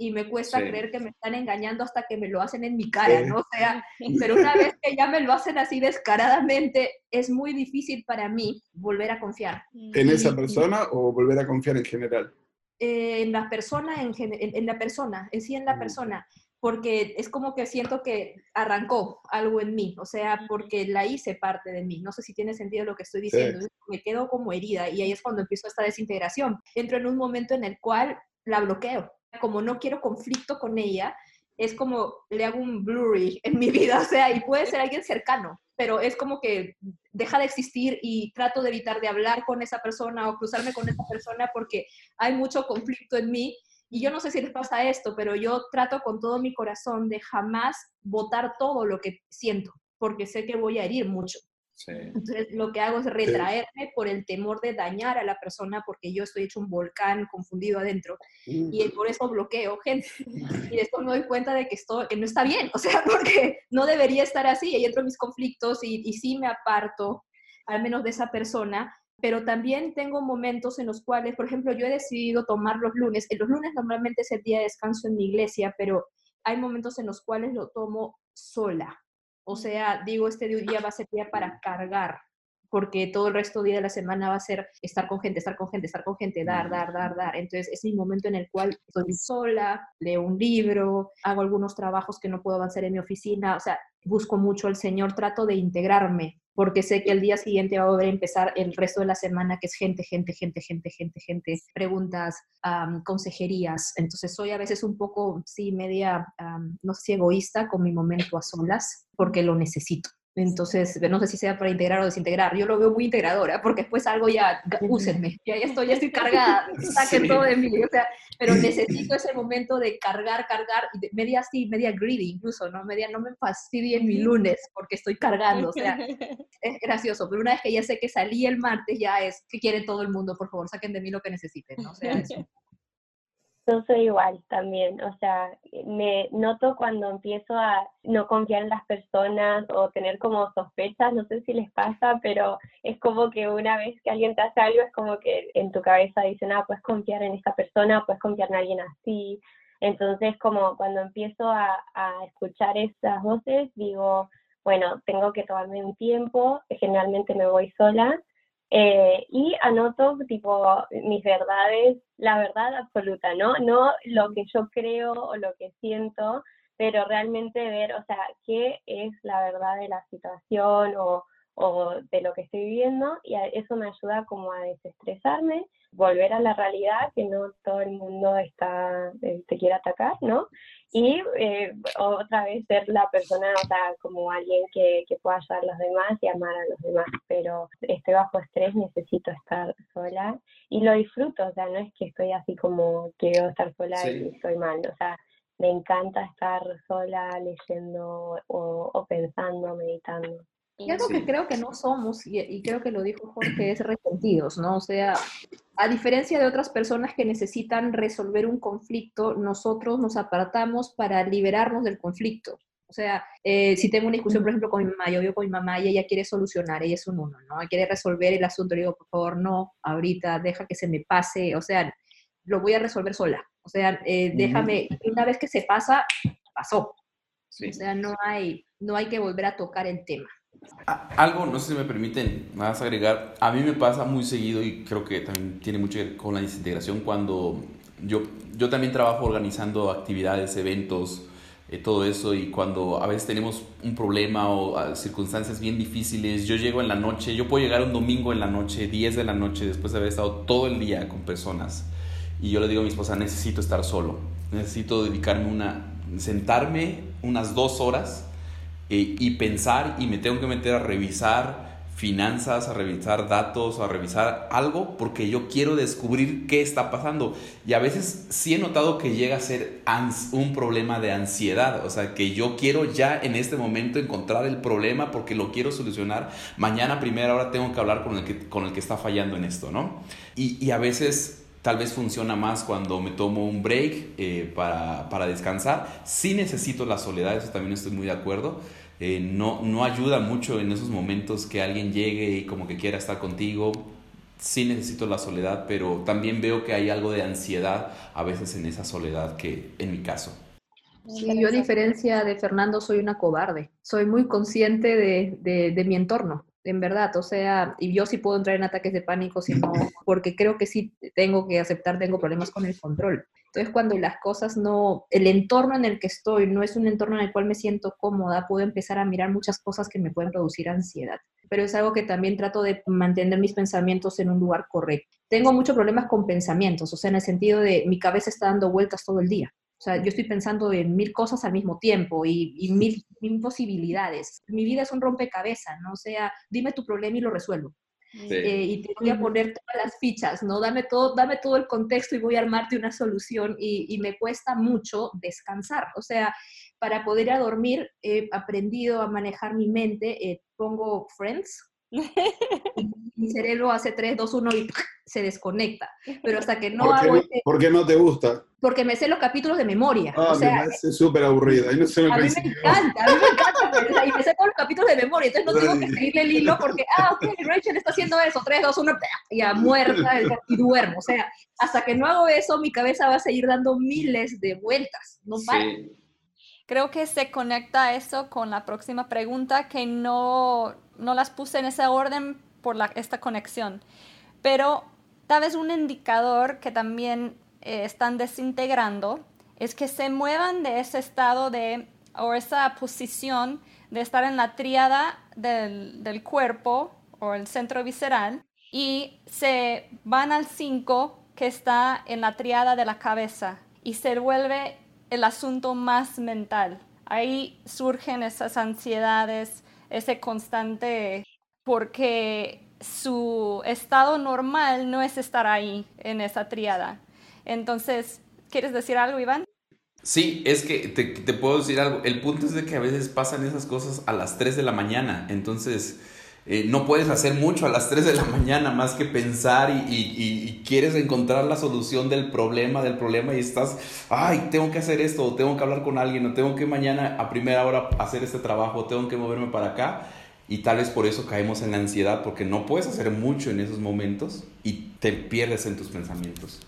Speaker 2: y me cuesta creer que me están engañando hasta que me lo hacen en mi cara, ¿no? O sea, pero una vez que ya me lo hacen así descaradamente, es muy difícil para mí volver a confiar.
Speaker 5: ¿En esa persona o volver a confiar en general?
Speaker 2: En la persona, en, en, la persona, en sí en la persona, porque es como que siento que arrancó algo en mí, o sea, porque la hice parte de mí. No sé si tiene sentido lo que estoy diciendo, me quedo como herida y ahí es cuando empiezo esta desintegración. Entro en un momento en el cual la bloqueo. Como no quiero conflicto con ella, es como le hago un blurry en mi vida, o sea, y puede ser alguien cercano, pero es como que deja de existir y trato de evitar de hablar con esa persona o cruzarme con esa persona porque hay mucho conflicto en mí. Y yo no sé si les pasa esto, pero yo trato con todo mi corazón de jamás votar todo lo que siento, porque sé que voy a herir mucho. Entonces, lo que hago es retraerme por el temor de dañar a la persona porque yo estoy hecho un volcán confundido adentro y por eso bloqueo gente. Y después me doy cuenta de que, esto, que no está bien, o sea, porque no debería estar así y entro en mis conflictos y, y sí me aparto, al menos de esa persona, pero también tengo momentos en los cuales, por ejemplo, yo he decidido tomar los lunes. Los lunes normalmente es el día de descanso en mi iglesia, pero hay momentos en los cuales lo tomo sola. O sea, digo, este día va a ser día para cargar, porque todo el resto del día de la semana va a ser estar con gente, estar con gente, estar con gente, dar, dar, dar, dar. Entonces es mi momento en el cual estoy sola, leo un libro, hago algunos trabajos que no puedo avanzar en mi oficina, o sea, busco mucho al Señor, trato de integrarme, porque sé que el día siguiente va a volver a empezar el resto de la semana, que es gente, gente, gente, gente, gente, gente, preguntas, consejerías. Entonces soy a veces un poco, sí, media, no sé si egoísta con mi momento a solas, porque lo necesito. Entonces, no sé si sea para integrar o desintegrar. Yo lo veo muy integradora, porque después algo ya, úsenme, ya, estoy, ya estoy cargada, saquen todo de mí. O sea, pero necesito ese momento de cargar, cargar, y media así, media greedy incluso, ¿no? Media no me fastidien mi lunes porque estoy cargando. O sea, es gracioso, pero una vez que ya sé que salí el martes, ya es que quiere todo el mundo, por favor, saquen de mí lo que necesiten, ¿no? O sea, eso.
Speaker 4: Yo soy igual también, o sea, me noto cuando empiezo a no confiar en las personas o tener como sospechas, no sé si les pasa, pero es como que una vez que alguien te hace algo es como que en tu cabeza dicen, ah, puedes confiar en esta persona, puedes confiar en alguien así. Entonces, como cuando empiezo a, a escuchar esas voces, digo, bueno, tengo que tomarme un tiempo, generalmente me voy sola Eh, y anoto tipo mis verdades, la verdad absoluta, ¿no? No lo que yo creo o lo que siento, pero realmente ver, o sea, qué es la verdad de la situación o, o de lo que estoy viviendo y eso me ayuda como a desestresarme, volver a la realidad, que no todo el mundo está, eh, te quiere atacar, ¿no? Y eh, otra vez ser la persona, o sea, como alguien que, que pueda ayudar a los demás y amar a los demás, pero estoy bajo estrés, necesito estar sola y lo disfruto, o sea, no es que estoy así como quiero estar sola y estoy mal, o sea, me encanta estar sola leyendo o, o pensando, meditando.
Speaker 2: Y algo que creo que no somos, y, creo que lo dijo Jorge, es resentidos, ¿no? O sea, a diferencia de otras personas que necesitan resolver un conflicto, nosotros nos apartamos para liberarnos del conflicto. O sea, eh, si tengo una discusión, por ejemplo, con mi mamá, yo vivo con mi mamá y ella quiere solucionar, ella es un uno, ¿no? Quiere resolver el asunto, le digo, por favor, no, ahorita, deja que se me pase, o sea, lo voy a resolver sola. O sea, eh, déjame, una vez que se pasa, pasó. O sea, no hay, no hay que volver a tocar el tema.
Speaker 3: Algo, no sé si me permiten más agregar, a mí me pasa muy seguido y creo que también tiene mucho que ver con la desintegración cuando yo, yo también trabajo organizando actividades, eventos, eh, todo eso y cuando a veces tenemos un problema o ah, circunstancias bien difíciles, yo llego en la noche, yo puedo llegar un domingo en la noche, 10 de la noche, después de haber estado todo el día con personas y yo le digo a mi esposa, necesito estar solo, necesito dedicarme una, sentarme unas dos horas eh, y pensar y me tengo que meter a revisar finanzas, a revisar datos, a revisar algo, porque yo quiero descubrir qué está pasando. Y a veces sí he notado que llega a ser un problema de ansiedad, o sea, que yo quiero ya en este momento encontrar el problema porque lo quiero solucionar. Mañana a primera hora tengo que hablar con el que, con el que está fallando en esto, ¿no? Y, y a veces tal vez funciona más cuando me tomo un break eh, para, para descansar. Sí necesito la soledad, eso también estoy muy de acuerdo eh, no, no ayuda mucho en esos momentos que alguien llegue y como que quiera estar contigo. Sí necesito la soledad, pero también veo que hay algo de ansiedad a veces en esa soledad que en mi caso.
Speaker 2: Sí, yo a diferencia de Fernando soy una cobarde. Soy muy consciente de, de, de mi entorno en verdad, o sea, y yo sí puedo entrar en ataques de pánico, sino porque creo que sí tengo que aceptar, tengo problemas con el control. Entonces, cuando las cosas no, el entorno en el que estoy no es un entorno en el cual me siento cómoda, puedo empezar a mirar muchas cosas que me pueden producir ansiedad. Pero es algo que también trato de mantener mis pensamientos en un lugar correcto. Tengo muchos problemas con pensamientos, o sea, en el sentido de mi cabeza está dando vueltas todo el día. O sea, yo estoy pensando en mil cosas al mismo tiempo y, mil, mil, posibilidades. Mi vida es un rompecabezas, ¿no? O sea, dime tu problema y lo resuelvo. Eh, y te voy a poner todas las fichas, ¿no? Dame todo, dame todo el contexto y voy a armarte una solución y, me cuesta mucho descansar. O sea, para poder ir a dormir he aprendido a manejar mi mente, eh, pongo Friends, mi cerebro hace 3, 2, 1 y se desconecta. Pero hasta que no hago...
Speaker 5: No, ¿Por qué no te gusta?
Speaker 2: Porque me sé los capítulos de memoria.
Speaker 5: Ah, o sea, me súper aburrida. No
Speaker 2: a mí me encanta, a mí me encanta. y me sé todos los capítulos de memoria. Entonces no tengo que seguirle el hilo porque, ah, ok, Rachel está haciendo eso. 3, 2, 1, ya muerta y duermo. O sea, hasta que no hago eso, mi cabeza va a seguir dando miles de vueltas. No para.
Speaker 1: Creo que se conecta eso con la próxima pregunta que no, no las puse en ese orden por la, esta conexión. Pero tal vez un indicador que también eh, están desintegrando es que se muevan de ese estado de, o esa posición de estar en la tríada del, del cuerpo o el centro visceral y se van al 5 que está en la triada de la cabeza y se vuelve el asunto más mental. Ahí surgen esas ansiedades, ese constante, porque su estado normal no es estar ahí en esa triada. Entonces, ¿quieres decir algo, Iván?
Speaker 3: Sí, es que te, puedo decir algo. El punto es de que a veces pasan esas cosas a las 3 de la mañana. Entonces, eh, no puedes hacer mucho a las 3 de la mañana más que pensar y, quieres encontrar la solución del problema, del problema y estás, ay, tengo que hacer esto, o tengo que hablar con alguien, o tengo que mañana a primera hora hacer este trabajo, tengo que moverme para acá. Y tal vez por eso caemos en la ansiedad, porque no puedes hacer mucho en esos momentos y te pierdes en tus pensamientos.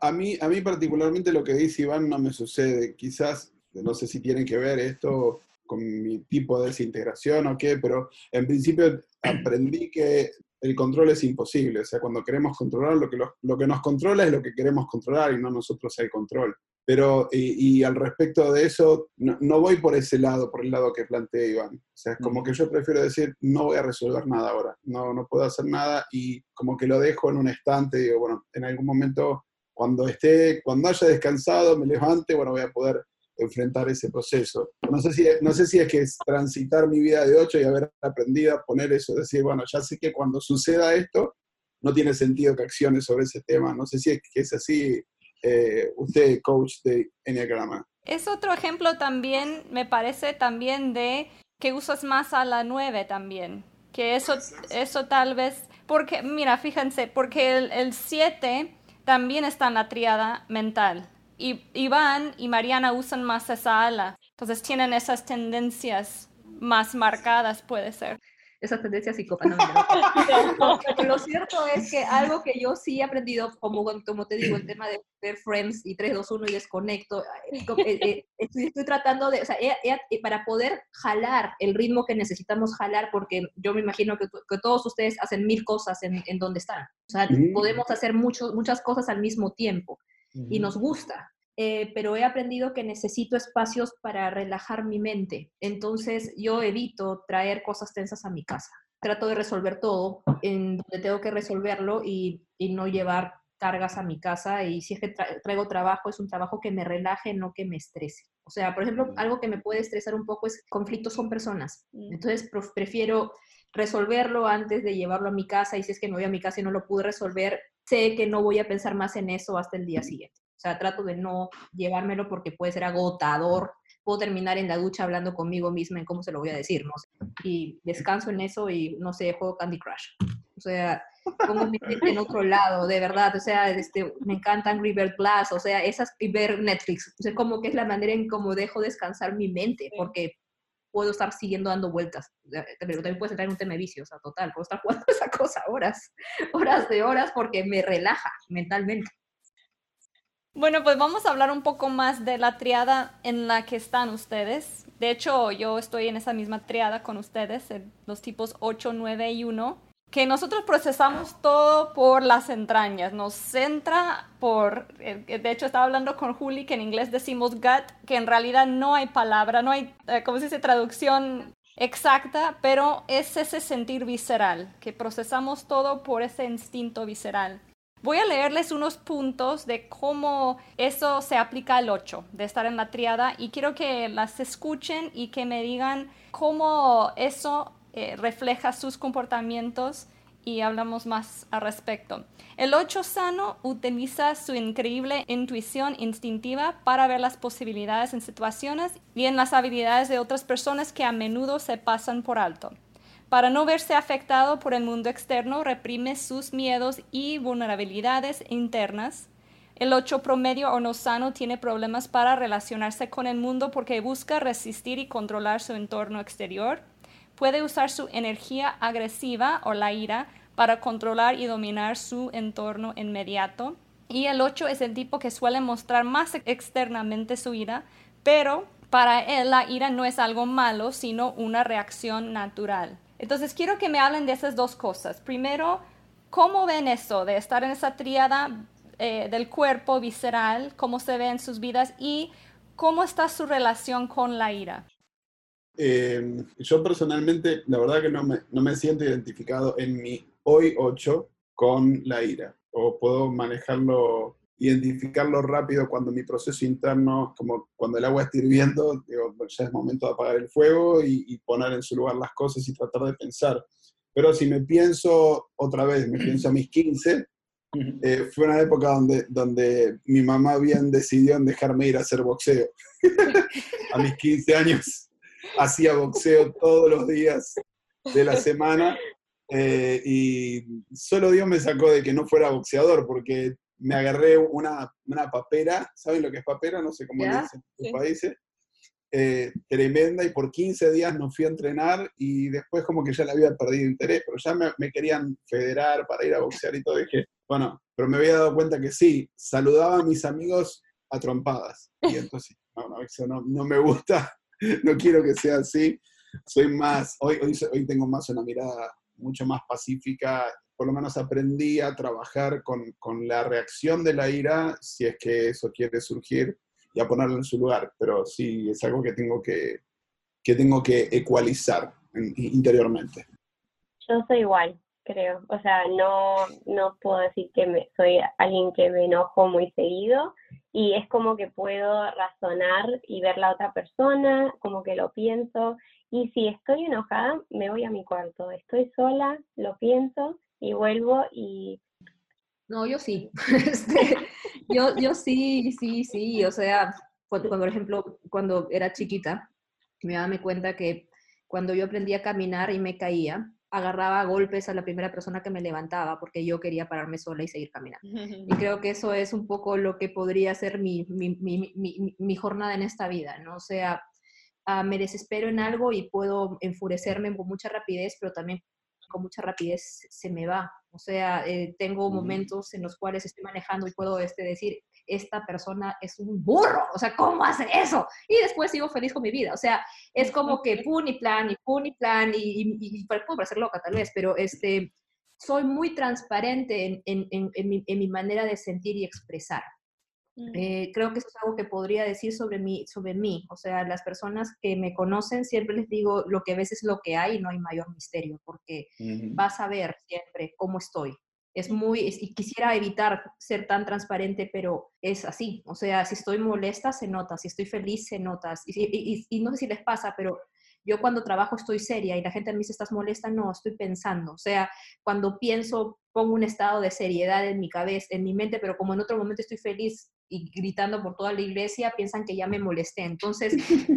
Speaker 5: A mí, a mí particularmente lo que dice Iván no me sucede. Quizás, no sé si tienen que ver esto con mi tipo de desintegración o qué, pero en principio aprendí que el control es imposible. O sea, cuando queremos controlar, lo que, lo, que nos controla es lo que queremos controlar y no nosotros el control. Pero, y, al respecto de eso, no, voy por ese lado, por el lado que plantea Iván. O sea, es como que yo prefiero decir, no voy a resolver nada ahora, no, no puedo hacer nada y como que lo dejo en un estante, digo, bueno, en algún momento, cuando esté, cuando haya descansado, me levante, bueno, voy a poder enfrentar ese proceso. No sé, si, no sé si es que es transitar mi vida de ocho y haber aprendido a poner eso, decir, bueno, ya sé que cuando suceda esto, no tiene sentido que accione sobre ese tema. No sé si es que es así, eh, usted, coach de Enneagrama.
Speaker 1: Es otro ejemplo también, me parece, también de que usas más a la nueve también. Que eso, eso tal vez, porque, mira, fíjense, porque el 7 también está en la triada mental y Iván y Mariana usan más esa ala. Entonces tienen esas tendencias más marcadas, puede ser.
Speaker 2: Esas tendencias psicópatas. lo cierto es que algo que yo sí he aprendido, como, como te digo, el tema de ver Friends y 3, 2, 1 y desconecto, eh, eh, eh, estoy, tratando de, o sea, para poder jalar el ritmo que necesitamos jalar, porque yo me imagino que, que todos ustedes hacen mil cosas en, en donde están. O sea, podemos hacer mucho, muchas cosas al mismo tiempo y nos gusta. Eh, pero he aprendido que necesito espacios para relajar mi mente. Entonces yo evito traer cosas tensas a mi casa. Trato de resolver todo en donde tengo que resolverlo y, no llevar cargas a mi casa y si es que traigo trabajo, es un trabajo que me relaje, no que me estrese. O sea, por ejemplo, algo que me puede estresar un poco es conflictos con personas. Mm. Entonces, prefiero resolverlo antes de llevarlo a mi casa y si es que no voy a mi casa y no lo pude resolver, sé que no voy a pensar más en eso hasta el día siguiente. O sea, trato de no llevármelo porque puede ser agotador. Puedo terminar en la ducha hablando conmigo misma en cómo se lo voy a decir, no sé. Y descanso en eso y, no sé, juego Candy Crush. O sea, pongo mi mente en otro lado, de verdad. O sea, este, me encanta Angry Bird Plus, o sea, esas, y ver Netflix. O sea, como que es la manera en cómo dejo descansar mi mente, porque puedo estar siguiendo dando vueltas. Pero también puedes entrar en un tema de vicio, o sea, total. Puedo estar jugando esa cosa horas, horas de horas, porque me relaja mentalmente.
Speaker 1: Bueno, pues vamos a hablar un poco más de la triada en la que están ustedes. De hecho, yo estoy en esa misma triada con ustedes, los tipos 8, 9 y 1, que nosotros procesamos todo por las entrañas, nos centra por, eh, de hecho estaba hablando con Juli que en inglés decimos gut, que en realidad no hay palabra, no hay, eh, ¿cómo se dice?, traducción exacta, pero es ese sentir visceral, que procesamos todo por ese instinto visceral. Voy a leerles unos puntos de cómo eso se aplica al 8, de estar en la triada, y quiero que las escuchen y que me digan cómo eso eh, refleja sus comportamientos y hablamos más al respecto. El 8 sano utiliza su increíble intuición instintiva para ver las posibilidades en situaciones y en las habilidades de otras personas que a menudo se pasan por alto. Para no verse afectado por el mundo externo, reprime sus miedos y vulnerabilidades internas. El 8 promedio o no sano tiene problemas para relacionarse con el mundo porque busca resistir y controlar su entorno exterior. Puede usar su energía agresiva o la ira para controlar y dominar su entorno inmediato. Y el 8 es el tipo que suele mostrar más externamente su ira, pero para él la ira no es algo malo, sino una reacción natural. Entonces quiero que me hablen de esas dos cosas. Primero, ¿cómo ven eso de estar en esa tríada eh, del cuerpo visceral? ¿Cómo se ve en sus vidas? Y cómo está su relación con la ira.
Speaker 5: Eh, yo personalmente, la verdad que no me, no me siento identificado en mi hoy 8 con la ira. O puedo manejarlo identificarlo rápido cuando mi proceso interno, como cuando el agua está hirviendo, digo, ya es momento de apagar el fuego y, poner en su lugar las cosas y tratar de pensar. Pero si me pienso otra vez, me pienso a mis 15, eh, fue una época donde, donde mi mamá bien decidió en dejarme ir a hacer boxeo. a mis 15 años hacía boxeo todos los días de la semana eh, y solo Dios me sacó de que no fuera boxeador porque me agarré una, una, papera, ¿saben lo que es papera? No sé cómo le dicen en tus países. Eh, tremenda y por 15 días no fui a entrenar y después como que ya le había perdido interés, pero ya me, me, querían federar para ir a boxear y todo. Dije, bueno, pero me había dado cuenta que sí, saludaba a mis amigos a trompadas. Y entonces, no, no, eso no, no me gusta, no quiero que sea así. Soy más, hoy, hoy, tengo más una mirada mucho más pacífica. Por lo menos aprendí a trabajar con, con la reacción de la ira, si es que eso quiere surgir, y a ponerlo en su lugar. Pero sí, es algo que tengo que, que, tengo que ecualizar interiormente.
Speaker 6: Yo soy igual, creo. O sea, no, no puedo decir que me, soy alguien que me enojo muy seguido y es como que puedo razonar y ver la otra persona, como que lo pienso. Y si estoy enojada, me voy a mi cuarto. Estoy sola, lo pienso y vuelvo y...
Speaker 2: No, yo sí. Este, yo, yo sí, sí, sí. O sea, cuando, por ejemplo, cuando era chiquita, me daba cuenta que cuando yo aprendí a caminar y me caía, agarraba golpes a la primera persona que me levantaba porque yo quería pararme sola y seguir caminando. Y creo que eso es un poco lo que podría ser mi, mi, mi, mi jornada en esta vida, ¿no? O sea, uh, me desespero en algo y puedo enfurecerme con mucha rapidez, pero también con mucha rapidez se me va. O sea, eh, tengo momentos en los cuales estoy manejando y puedo este, decir, esta persona es un burro, o sea, ¿cómo hace eso? Y después sigo feliz con mi vida, o sea, es como que pun y plan y pun y plan y, y, y puedo parecer loca tal vez, pero este, soy muy transparente en, en, en, en mi, mi, manera de sentir y expresar. Mm. Eh, creo que eso es algo que podría decir sobre mí, sobre mí. O sea, las personas que me conocen siempre les digo lo que a veces es lo que hay y no hay mayor misterio, porque vas a ver siempre cómo estoy es muy, y quisiera evitar ser tan transparente, pero es así. O sea, si estoy molesta, se nota, si estoy feliz, se nota. Y, y, no sé si les pasa, pero yo cuando trabajo estoy seria y la gente me dice, ¿estás molesta? No, estoy pensando. O sea, cuando pienso, pongo un estado de seriedad en mi cabeza, en mi mente, pero como en otro momento estoy feliz, y gritando por toda la iglesia, piensan que ya me molesté. Entonces,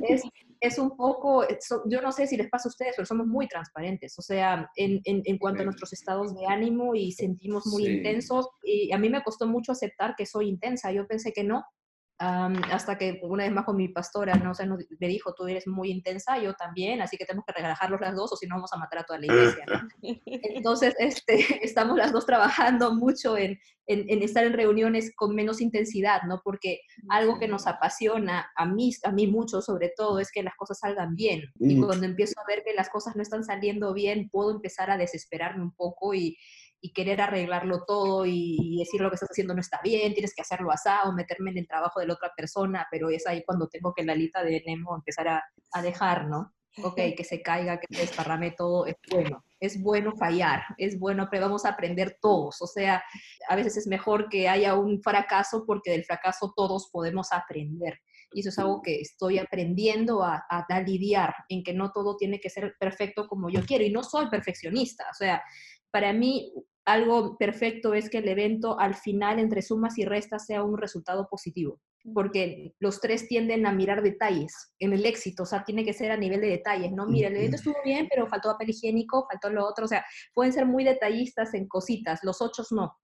Speaker 2: es, es un poco, yo no sé si les pasa a ustedes, pero somos muy transparentes, o sea, en, en, en cuanto a nuestros estados de ánimo y sentimos muy intensos. Y a mí me costó mucho aceptar que soy intensa. Yo pensé que no, hasta que una vez más con mi pastora, ¿no? O me dijo, tú eres muy intensa, yo también, así que tenemos que relajarlos las dos o si no vamos a matar a toda la iglesia. Entonces, este, estamos las dos trabajando mucho en, en, estar en reuniones con menos intensidad, ¿no? Porque algo que nos apasiona, a mí, a mí mucho sobre todo, es que las cosas salgan bien. Y cuando empiezo a ver que las cosas no están saliendo bien, puedo empezar a desesperarme un poco y, y querer arreglarlo todo y, decir lo que estás haciendo no está bien, tienes que hacerlo asado, meterme en el trabajo de la otra persona, pero es ahí cuando tengo que la lista de Nemo empezar a, a dejar, ¿no? Ok, que se caiga, que se desparrame todo, es bueno. Es bueno fallar, es bueno, pero vamos a aprender todos. O sea, a veces es mejor que haya un fracaso porque del fracaso todos podemos aprender. Y eso es algo que estoy aprendiendo a, a, a, lidiar, en que no todo tiene que ser perfecto como yo quiero. Y no soy perfeccionista. O sea, para mí algo perfecto es que el evento al final, entre sumas y restas, sea un resultado positivo, porque los tres tienden a mirar detalles en el éxito, o sea, tiene que ser a nivel de detalles, ¿no? Mira, el evento estuvo bien, pero faltó papel higiénico, faltó lo otro, o sea, pueden ser muy detallistas en cositas, los ocho no.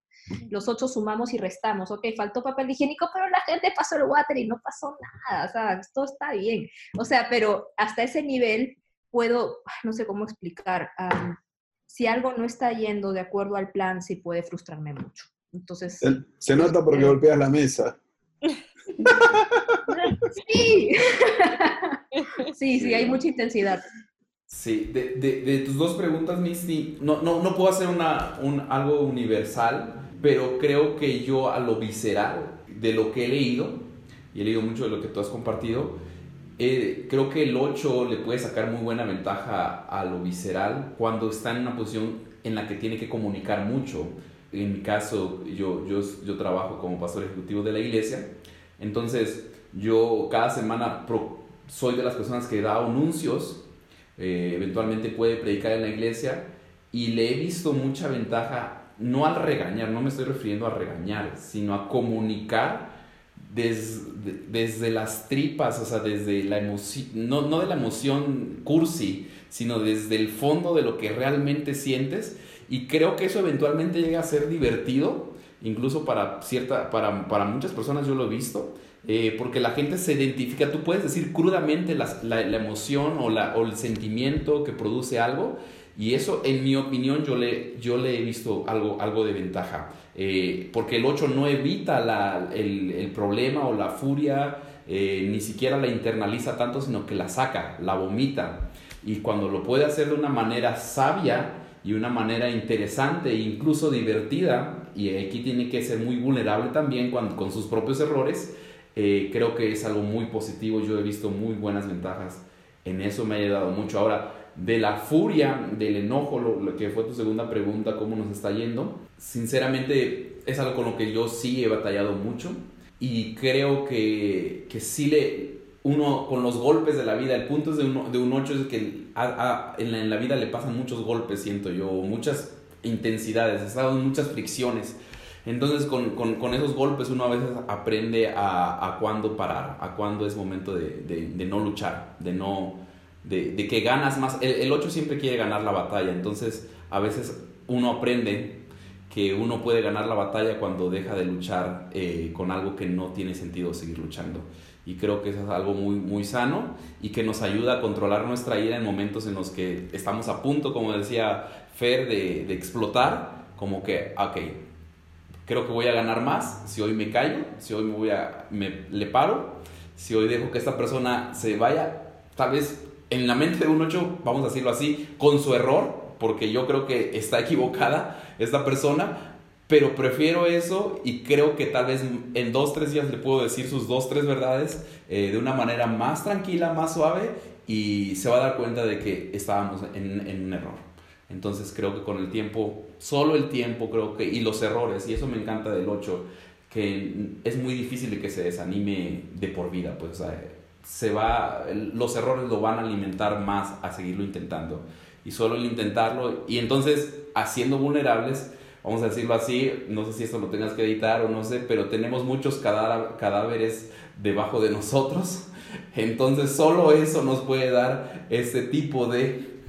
Speaker 2: Los ocho sumamos y restamos, ok, faltó papel higiénico, pero la gente pasó el water y no pasó nada, o sea, todo está bien. O sea, pero hasta ese nivel puedo, no sé cómo explicar, si algo no está yendo de acuerdo al plan, sí puede frustrarme mucho. Entonces...
Speaker 5: Se, nota porque golpeas la mesa.
Speaker 2: sí. sí, sí, hay mucha intensidad.
Speaker 3: Sí, de, de, tus dos preguntas, Misty, no, no, no puedo hacer una, un, algo universal, pero creo que yo a lo visceral de lo que he leído, y he leído mucho de lo que tú has compartido, eh, creo que el 8 le puede sacar muy buena ventaja a lo visceral cuando está en una posición en la que tiene que comunicar mucho. En mi caso, yo, yo, yo trabajo como pastor ejecutivo de la iglesia, entonces yo cada semana soy de las personas que da anuncios, eh, eventualmente puede predicar en la iglesia y le he visto mucha ventaja, no al regañar, no me estoy refiriendo a regañar, sino a comunicar desde, las tripas, o sea, desde la emoción, no, no, de la emoción cursi, sino desde el fondo de lo que realmente sientes. Y creo que eso eventualmente llega a ser divertido, incluso para, cierta, para, para muchas personas yo lo he visto. Eh, porque la gente se identifica, tú puedes decir crudamente la, la, emoción o, la, o el sentimiento que produce algo, y eso, en mi opinión, yo le, yo le he visto algo, algo de ventaja. Eh, porque el 8 no evita la, el, el, problema o la furia, eh, ni siquiera la internaliza tanto, sino que la saca, la vomita. Y cuando lo puede hacer de una manera sabia y una manera interesante e incluso divertida, y aquí tiene que ser muy vulnerable también con sus propios errores, eh, creo que es algo muy positivo, yo he visto muy buenas ventajas en eso, me ha ayudado mucho. Ahora, de la furia, del enojo, lo, que fue tu segunda pregunta, cómo nos está yendo, sinceramente es algo con lo que yo sí he batallado mucho y creo que, que sí le, uno con los golpes de la vida, el punto de, uno, de un 8 es que en, la, vida le pasan muchos golpes, siento yo, muchas intensidades, estado en muchas fricciones. Entonces con, con, con, esos golpes uno a veces aprende a, a cuándo parar, a cuándo es momento de, de no luchar, de no... De, de que ganas más. El, el 8 siempre quiere ganar la batalla, entonces a veces uno aprende que uno puede ganar la batalla cuando deja de luchar eh, con algo que no tiene sentido seguir luchando y creo que eso es algo muy, muy sano y que nos ayuda a controlar nuestra ira en momentos en los que estamos a punto, como decía Fer, de, de explotar, como que, ok, creo que voy a ganar más si hoy me callo, si hoy me voy a, me, le paro, si hoy dejo que esta persona se vaya, tal vez en la mente de un 8, vamos a decirlo así, con su error, porque yo creo que está equivocada esta persona, pero prefiero eso y creo que tal vez en dos, tres días le puedo decir sus dos, tres verdades eh, de una manera más tranquila, más suave y se va a dar cuenta de que estábamos en, en, un error. Entonces creo que con el tiempo, solo el tiempo creo que, y los errores, y eso me encanta del 8, que es muy difícil que se desanime de por vida, pues se va, los errores lo van a alimentar más a seguirlo intentando. Y solo el intentarlo, y entonces haciendo vulnerables, vamos a decirlo así, no sé si esto lo tengas que editar o no sé, pero tenemos muchos cadáveres debajo de nosotros. Entonces solo eso nos puede dar este tipo de,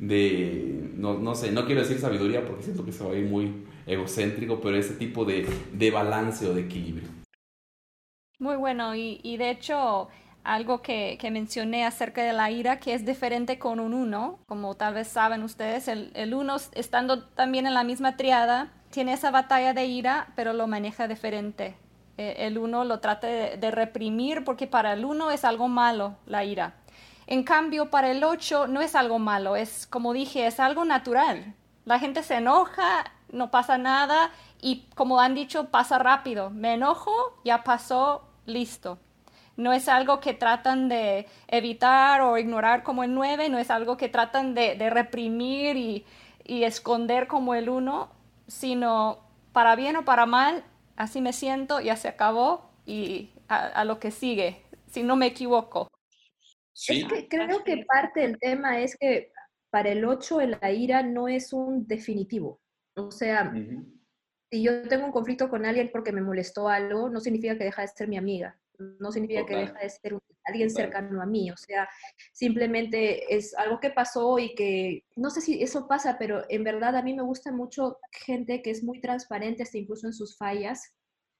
Speaker 3: de no, no, sé, no quiero decir sabiduría porque siento que se va a ir muy egocéntrico, pero ese tipo de, de balance o de equilibrio.
Speaker 1: Muy bueno, y, y de hecho algo que, que, mencioné acerca de la ira, que es diferente con un uno, como tal vez saben ustedes, el, el uno estando también en la misma triada, tiene esa batalla de ira, pero lo maneja diferente. Eh, el uno lo trata de, de, reprimir porque para el uno es algo malo la ira. En cambio, para el ocho no es algo malo, es como dije, es algo natural. La gente se enoja, no pasa nada y como han dicho, pasa rápido. Me enojo, ya pasó, listo no es algo que tratan de evitar o ignorar como el 9, no es algo que tratan de, de reprimir y, y, esconder como el 1, sino para bien o para mal, así me siento, ya se acabó y a, a lo que sigue, si no me equivoco.
Speaker 2: Sí. Es que creo que parte del tema es que para el 8 la ira no es un definitivo. O sea, uh -huh. si yo tengo un conflicto con alguien porque me molestó algo, no significa que deja de ser mi amiga no significa Total. que deja de ser alguien Total. cercano a mí, o sea, simplemente es algo que pasó y que, no sé si eso pasa, pero en verdad a mí me gusta mucho gente que es muy transparente, hasta incluso en sus fallas,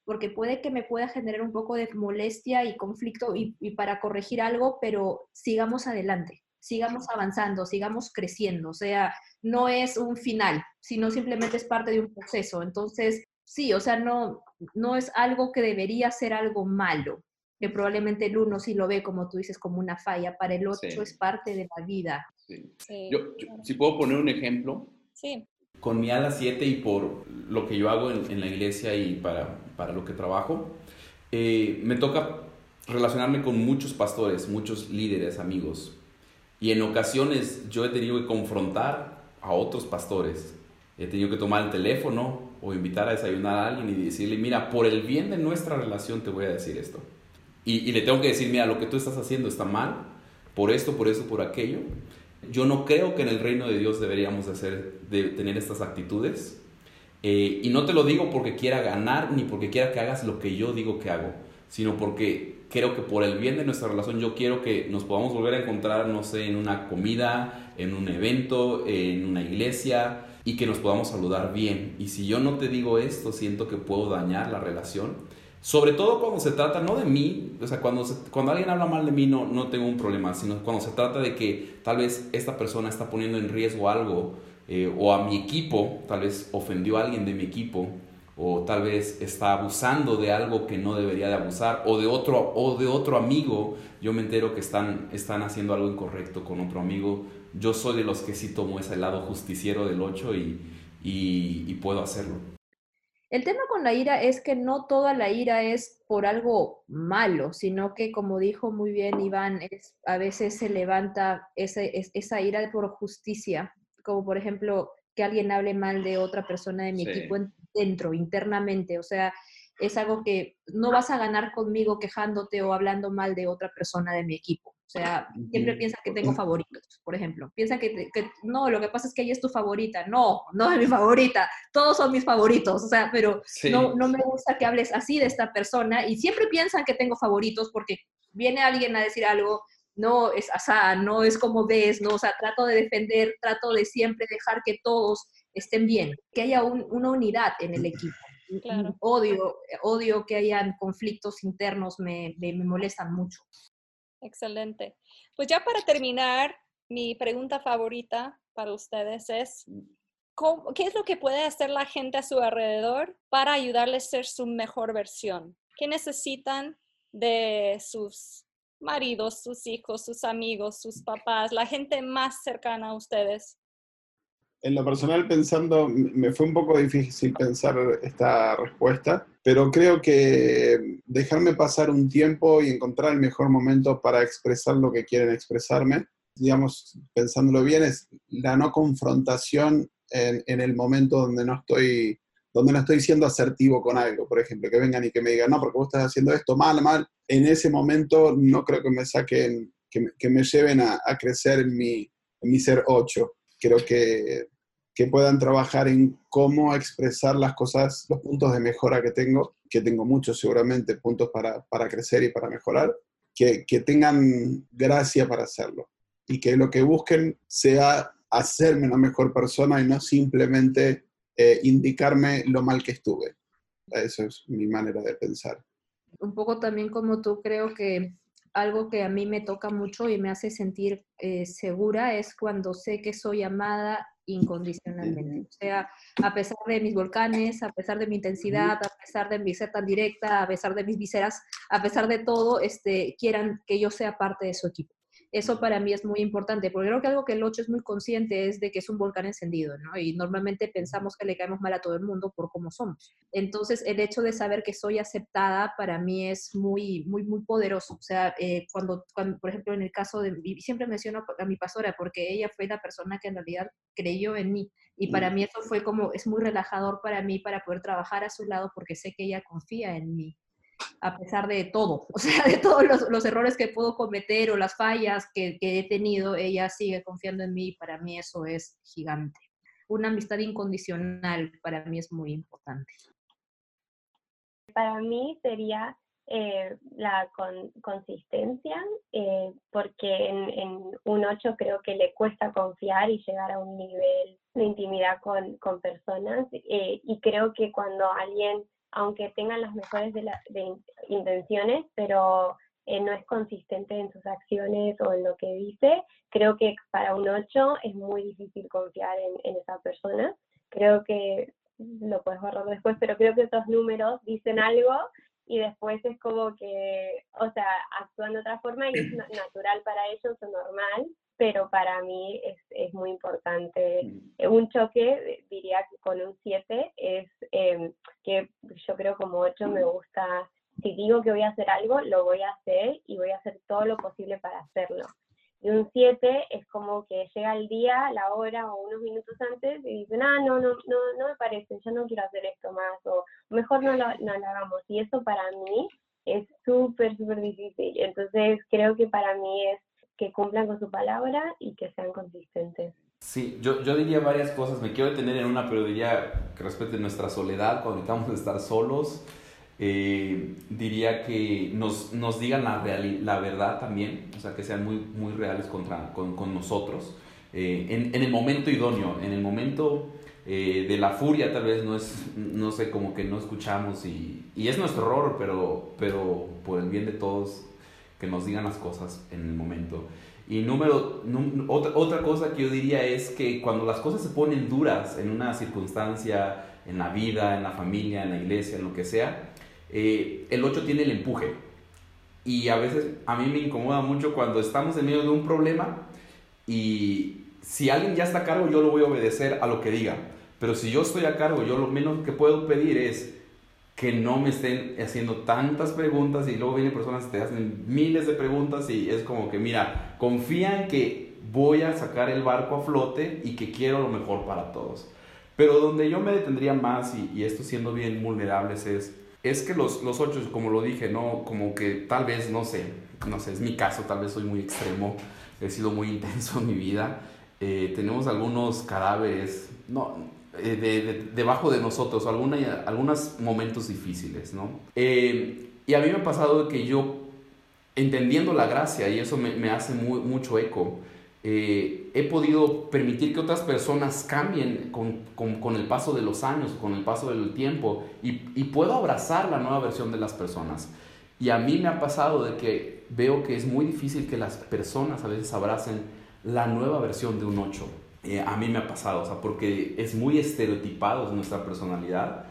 Speaker 2: porque puede que me pueda generar un poco de molestia y conflicto y, y para corregir algo, pero sigamos adelante, sigamos avanzando, sigamos creciendo, o sea, no es un final, sino simplemente es parte de un proceso, entonces sí, o sea, no, no es algo que debería ser algo malo, que probablemente el uno sí lo ve, como tú dices, como una falla, para el otro sí. es parte de la vida.
Speaker 3: Sí. Sí, yo, yo, si puedo poner un ejemplo.
Speaker 1: Sí.
Speaker 3: Con mi ala 7 y por lo que yo hago en, en la iglesia y para, para lo que trabajo, eh, me toca relacionarme con muchos pastores, muchos líderes, amigos. Y en ocasiones yo he tenido que confrontar a otros pastores. He tenido que tomar el teléfono o invitar a desayunar a alguien y decirle, mira, por el bien de nuestra relación te voy a decir esto. Y, y, le tengo que decir, mira, lo que tú estás haciendo está mal, por esto, por eso, por aquello. Yo no creo que en el reino de Dios deberíamos de, hacer, de tener estas actitudes. Eh, y no te lo digo porque quiera ganar ni porque quiera que hagas lo que yo digo que hago, sino porque creo que por el bien de nuestra relación yo quiero que nos podamos volver a encontrar, no sé, en una comida, en un evento, en una iglesia, y que nos podamos saludar bien. Y si yo no te digo esto, siento que puedo dañar la relación. Sobre todo cuando se trata no de mí, o sea, cuando, cuando alguien habla mal de mí no, no tengo un problema, sino cuando se trata de que tal vez esta persona está poniendo en riesgo algo, eh, o a mi equipo, tal vez ofendió a alguien de mi equipo, o tal vez está abusando de algo que no debería de abusar, o de otro, o de otro amigo, yo me entero que están, están haciendo algo incorrecto con otro amigo, yo soy de los que sí tomo ese lado justiciero del 8 y, y, puedo hacerlo.
Speaker 2: El tema con la ira es que no toda la ira es por algo malo, sino que, como dijo muy bien Iván, es, a veces se levanta ese, esa ira por justicia, como por ejemplo que alguien hable mal de otra persona de mi equipo dentro, internamente. O sea, es algo que no vas a ganar conmigo quejándote o hablando mal de otra persona de mi equipo. O sea, siempre piensa que tengo favoritos, por ejemplo. Piensa que, no, lo que pasa es que ella es tu favorita. No, no es mi favorita. Todos son mis favoritos. O sea, pero no, no me gusta que hables así de esta persona y siempre piensan que tengo favoritos porque viene alguien a decir algo no es asá, no es como ves, no, o sea, trato de defender, trato de siempre dejar que todos estén bien, que haya una unidad en el equipo. Odio, odio que hayan conflictos internos, me, me, molestan mucho.
Speaker 1: Excelente. Pues ya para terminar, mi pregunta favorita para ustedes es, ¿qué es lo que puede hacer la gente a su alrededor para ayudarles a ser su mejor versión? ¿Qué necesitan de sus maridos, sus hijos, sus amigos, sus papás, la gente más cercana a ustedes?
Speaker 5: En lo personal, pensando, me fue un poco difícil pensar esta respuesta, pero creo que dejarme pasar un tiempo y encontrar el mejor momento para expresar lo que quieren expresarme, digamos, pensándolo bien, es la no confrontación en, en el momento donde no estoy donde no estoy siendo asertivo con algo, por ejemplo, que vengan y que me digan, no, porque vos estás haciendo esto mal, mal, en ese momento no creo que me saquen, que, me lleven a, crecer en mi, mi ser 8. Creo que, que puedan trabajar en cómo expresar las cosas, los puntos de mejora que tengo, que tengo muchos seguramente, puntos para, para crecer y para mejorar, que, que tengan gracia para hacerlo y que lo que busquen sea hacerme una mejor persona y no simplemente eh, indicarme lo mal que estuve. Esa es mi manera de pensar.
Speaker 2: Un poco también como tú creo que algo que a mí me toca mucho y me hace sentir eh, segura es cuando sé que soy amada incondicionalmente. O sea, a pesar de mis volcanes, a pesar de mi intensidad, a pesar de mi ser tan directa, a pesar de mis viseras, a pesar de todo, este, quieran que yo sea parte de su equipo. Eso para mí es muy importante, porque creo que algo que el 8 es muy consciente es de que es un volcán encendido, ¿no? Y normalmente pensamos que le caemos mal a todo el mundo por cómo somos. Entonces, el hecho de saber que soy aceptada para mí es muy, muy, muy poderoso. O sea, eh, cuando, cuando, por ejemplo, en el caso de, siempre menciono a mi pastora, porque ella fue la persona que en realidad creyó en mí. Y para mí eso fue como, es muy relajador para mí para poder trabajar a su lado porque sé que ella confía en mí a pesar de todo, o sea, de todos los, errores que puedo cometer o las fallas que, he tenido, ella sigue confiando en mí y para mí eso es gigante. Una amistad incondicional para mí es muy importante.
Speaker 4: Para mí sería eh, la consistencia, eh, porque en, un 8 creo que le cuesta confiar y llegar a un nivel de intimidad con, personas, eh, y creo que cuando alguien aunque tengan las mejores de, intenciones, pero eh, no es consistente en sus acciones o en lo que dice, creo que para un 8 es muy difícil confiar en, esa persona. Creo que lo puedes borrar después, pero creo que estos números dicen algo y después es como que, o sea, actúan de otra forma y es natural para ellos o normal, pero para mí es, es muy importante. Mm. Un choque, diría que con un 7, es em, que yo creo como 8 me gusta, si digo que voy a hacer algo, lo voy a hacer y voy a hacer todo lo posible para hacerlo. Y un 7 es como que llega el día, la hora o unos minutos antes y dicen, ah, no, no, no, no me parece, yo no quiero hacer esto más o mejor no lo, no lo hagamos. Y eso para mí es súper, súper difícil. Entonces creo que para mí es que cumplan con su palabra y que sean consistentes.
Speaker 3: Sí, yo, yo diría varias cosas. Me quiero detener en una, pero diría que respeten nuestra soledad cuando de estar solos. Eh, diría que nos, nos digan la, la verdad también, o sea, que sean muy, muy reales contra, con, con nosotros. Eh, en, en, el momento idóneo, en el momento eh, de la furia tal vez no es, no sé, como que no escuchamos y, y es nuestro error, pero, pero por el bien de todos que nos digan las cosas en el momento. Y número, otra, otra cosa que yo diría es que cuando las cosas se ponen duras en una circunstancia, en la vida, en la familia, en la iglesia, en lo que sea, eh, el 8 tiene el empuje. Y a veces a mí me incomoda mucho cuando estamos en medio de un problema y si alguien ya está a cargo, yo lo voy a obedecer a lo que diga. Pero si yo estoy a cargo, yo lo menos que puedo pedir es que no me estén haciendo tantas preguntas y luego vienen personas que te hacen miles de preguntas y es como que, mira, confía en que voy a sacar el barco a flote y que quiero lo mejor para todos. Pero donde yo me detendría más, y, y esto siendo bien vulnerables, es, es que los, los ocho, como lo dije, no, como que tal vez, no sé, no sé, es mi caso, tal vez soy muy extremo, he sido muy intenso en mi vida. Eh, tenemos algunos cadáveres, no, eh, de, debajo de nosotros, alguna, algunos momentos difíciles, ¿no? Eh, y a mí me ha pasado que yo, entendiendo la gracia, y eso me, me hace muy, mucho eco, eh, he podido permitir que otras personas cambien con, con, con, el paso de los años, con el paso del tiempo, y, y, puedo abrazar la nueva versión de las personas. Y a mí me ha pasado de que veo que es muy difícil que las personas a veces abracen la nueva versión de un 8 eh, a mí me ha pasado, o sea, porque es muy estereotipado nuestra personalidad.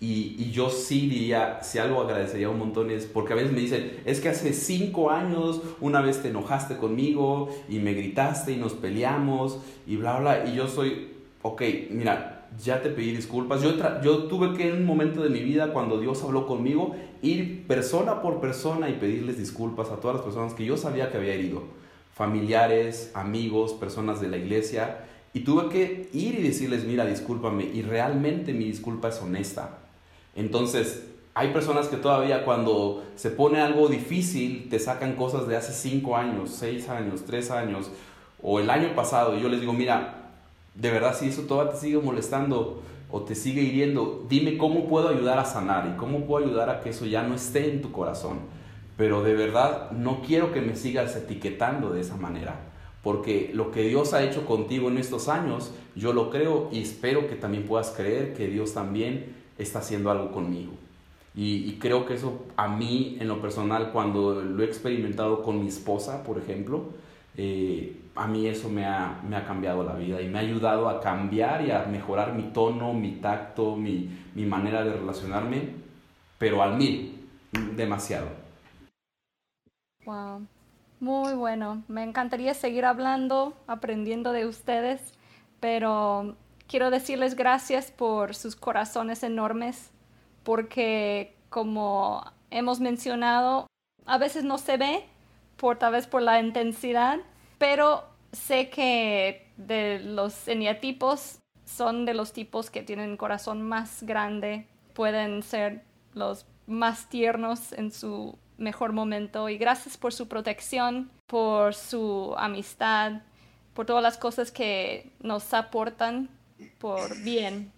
Speaker 3: Y, y, yo sí diría, si algo agradecería un montón es, porque a veces me dicen, es que hace cinco años una vez te enojaste conmigo y me gritaste y nos peleamos y bla, bla, y yo soy, ok, mira, ya te pedí disculpas. Yo, yo tuve que en un momento de mi vida, cuando Dios habló conmigo, ir persona por persona y pedirles disculpas a todas las personas que yo sabía que había herido familiares, amigos, personas de la iglesia, y tuve que ir y decirles, mira, discúlpame, y realmente mi disculpa es honesta. Entonces, hay personas que todavía cuando se pone algo difícil, te sacan cosas de hace cinco años, seis años, tres años, o el año pasado, y yo les digo, mira, de verdad, si eso todavía te sigue molestando o te sigue hiriendo, dime cómo puedo ayudar a sanar y cómo puedo ayudar a que eso ya no esté en tu corazón pero de verdad no quiero que me sigas etiquetando de esa manera, porque lo que Dios ha hecho contigo en estos años, yo lo creo y espero que también puedas creer que Dios también está haciendo algo conmigo. Y, creo que eso a mí, en lo personal, cuando lo he experimentado con mi esposa, por ejemplo, eh, a mí eso me ha, me ha, cambiado la vida y me ha ayudado a cambiar y a mejorar mi tono, mi tacto, mi, mi manera de relacionarme, pero al mil, demasiado.
Speaker 1: Wow, muy bueno. Me encantaría seguir hablando, aprendiendo de ustedes, pero quiero decirles gracias por sus corazones enormes, porque como hemos mencionado, a veces no se ve, por tal vez por la intensidad, pero sé que de los eneatipos son de los tipos que tienen corazón más grande, pueden ser los más tiernos en su mejor momento y gracias por su protección, por su amistad, por todas las cosas que nos aportan por bien.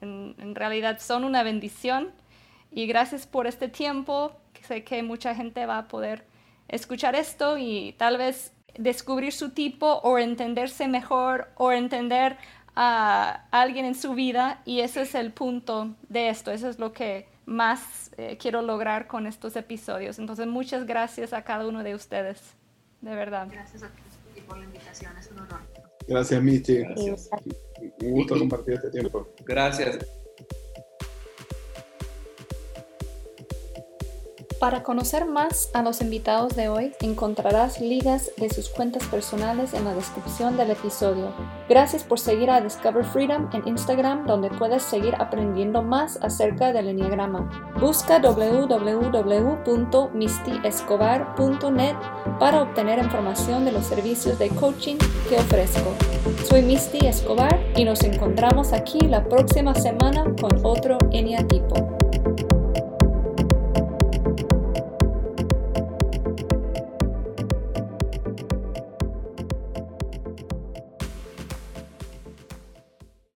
Speaker 1: En, realidad son una bendición y gracias por este tiempo. Sé que mucha gente va a poder escuchar esto y tal vez descubrir su tipo o entenderse mejor o entender a alguien en su vida y ese es el punto de esto, eso es lo que más eh, quiero lograr con estos episodios. Entonces, muchas gracias a cada uno de ustedes, de verdad.
Speaker 2: Gracias a ti por la invitación, es un honor.
Speaker 5: Gracias, Michi. Un gusto compartir este tiempo.
Speaker 3: Gracias.
Speaker 1: Para conocer más a los invitados de hoy, encontrarás ligas de sus cuentas personales en la descripción del episodio. Gracias por seguir a Discover Freedom en Instagram, donde puedes seguir aprendiendo más acerca del Enneagrama. Busca www.mistyescobar.net para obtener información de los servicios de coaching que ofrezco. Soy Misty Escobar y nos encontramos aquí la próxima semana con otro Enneatipo.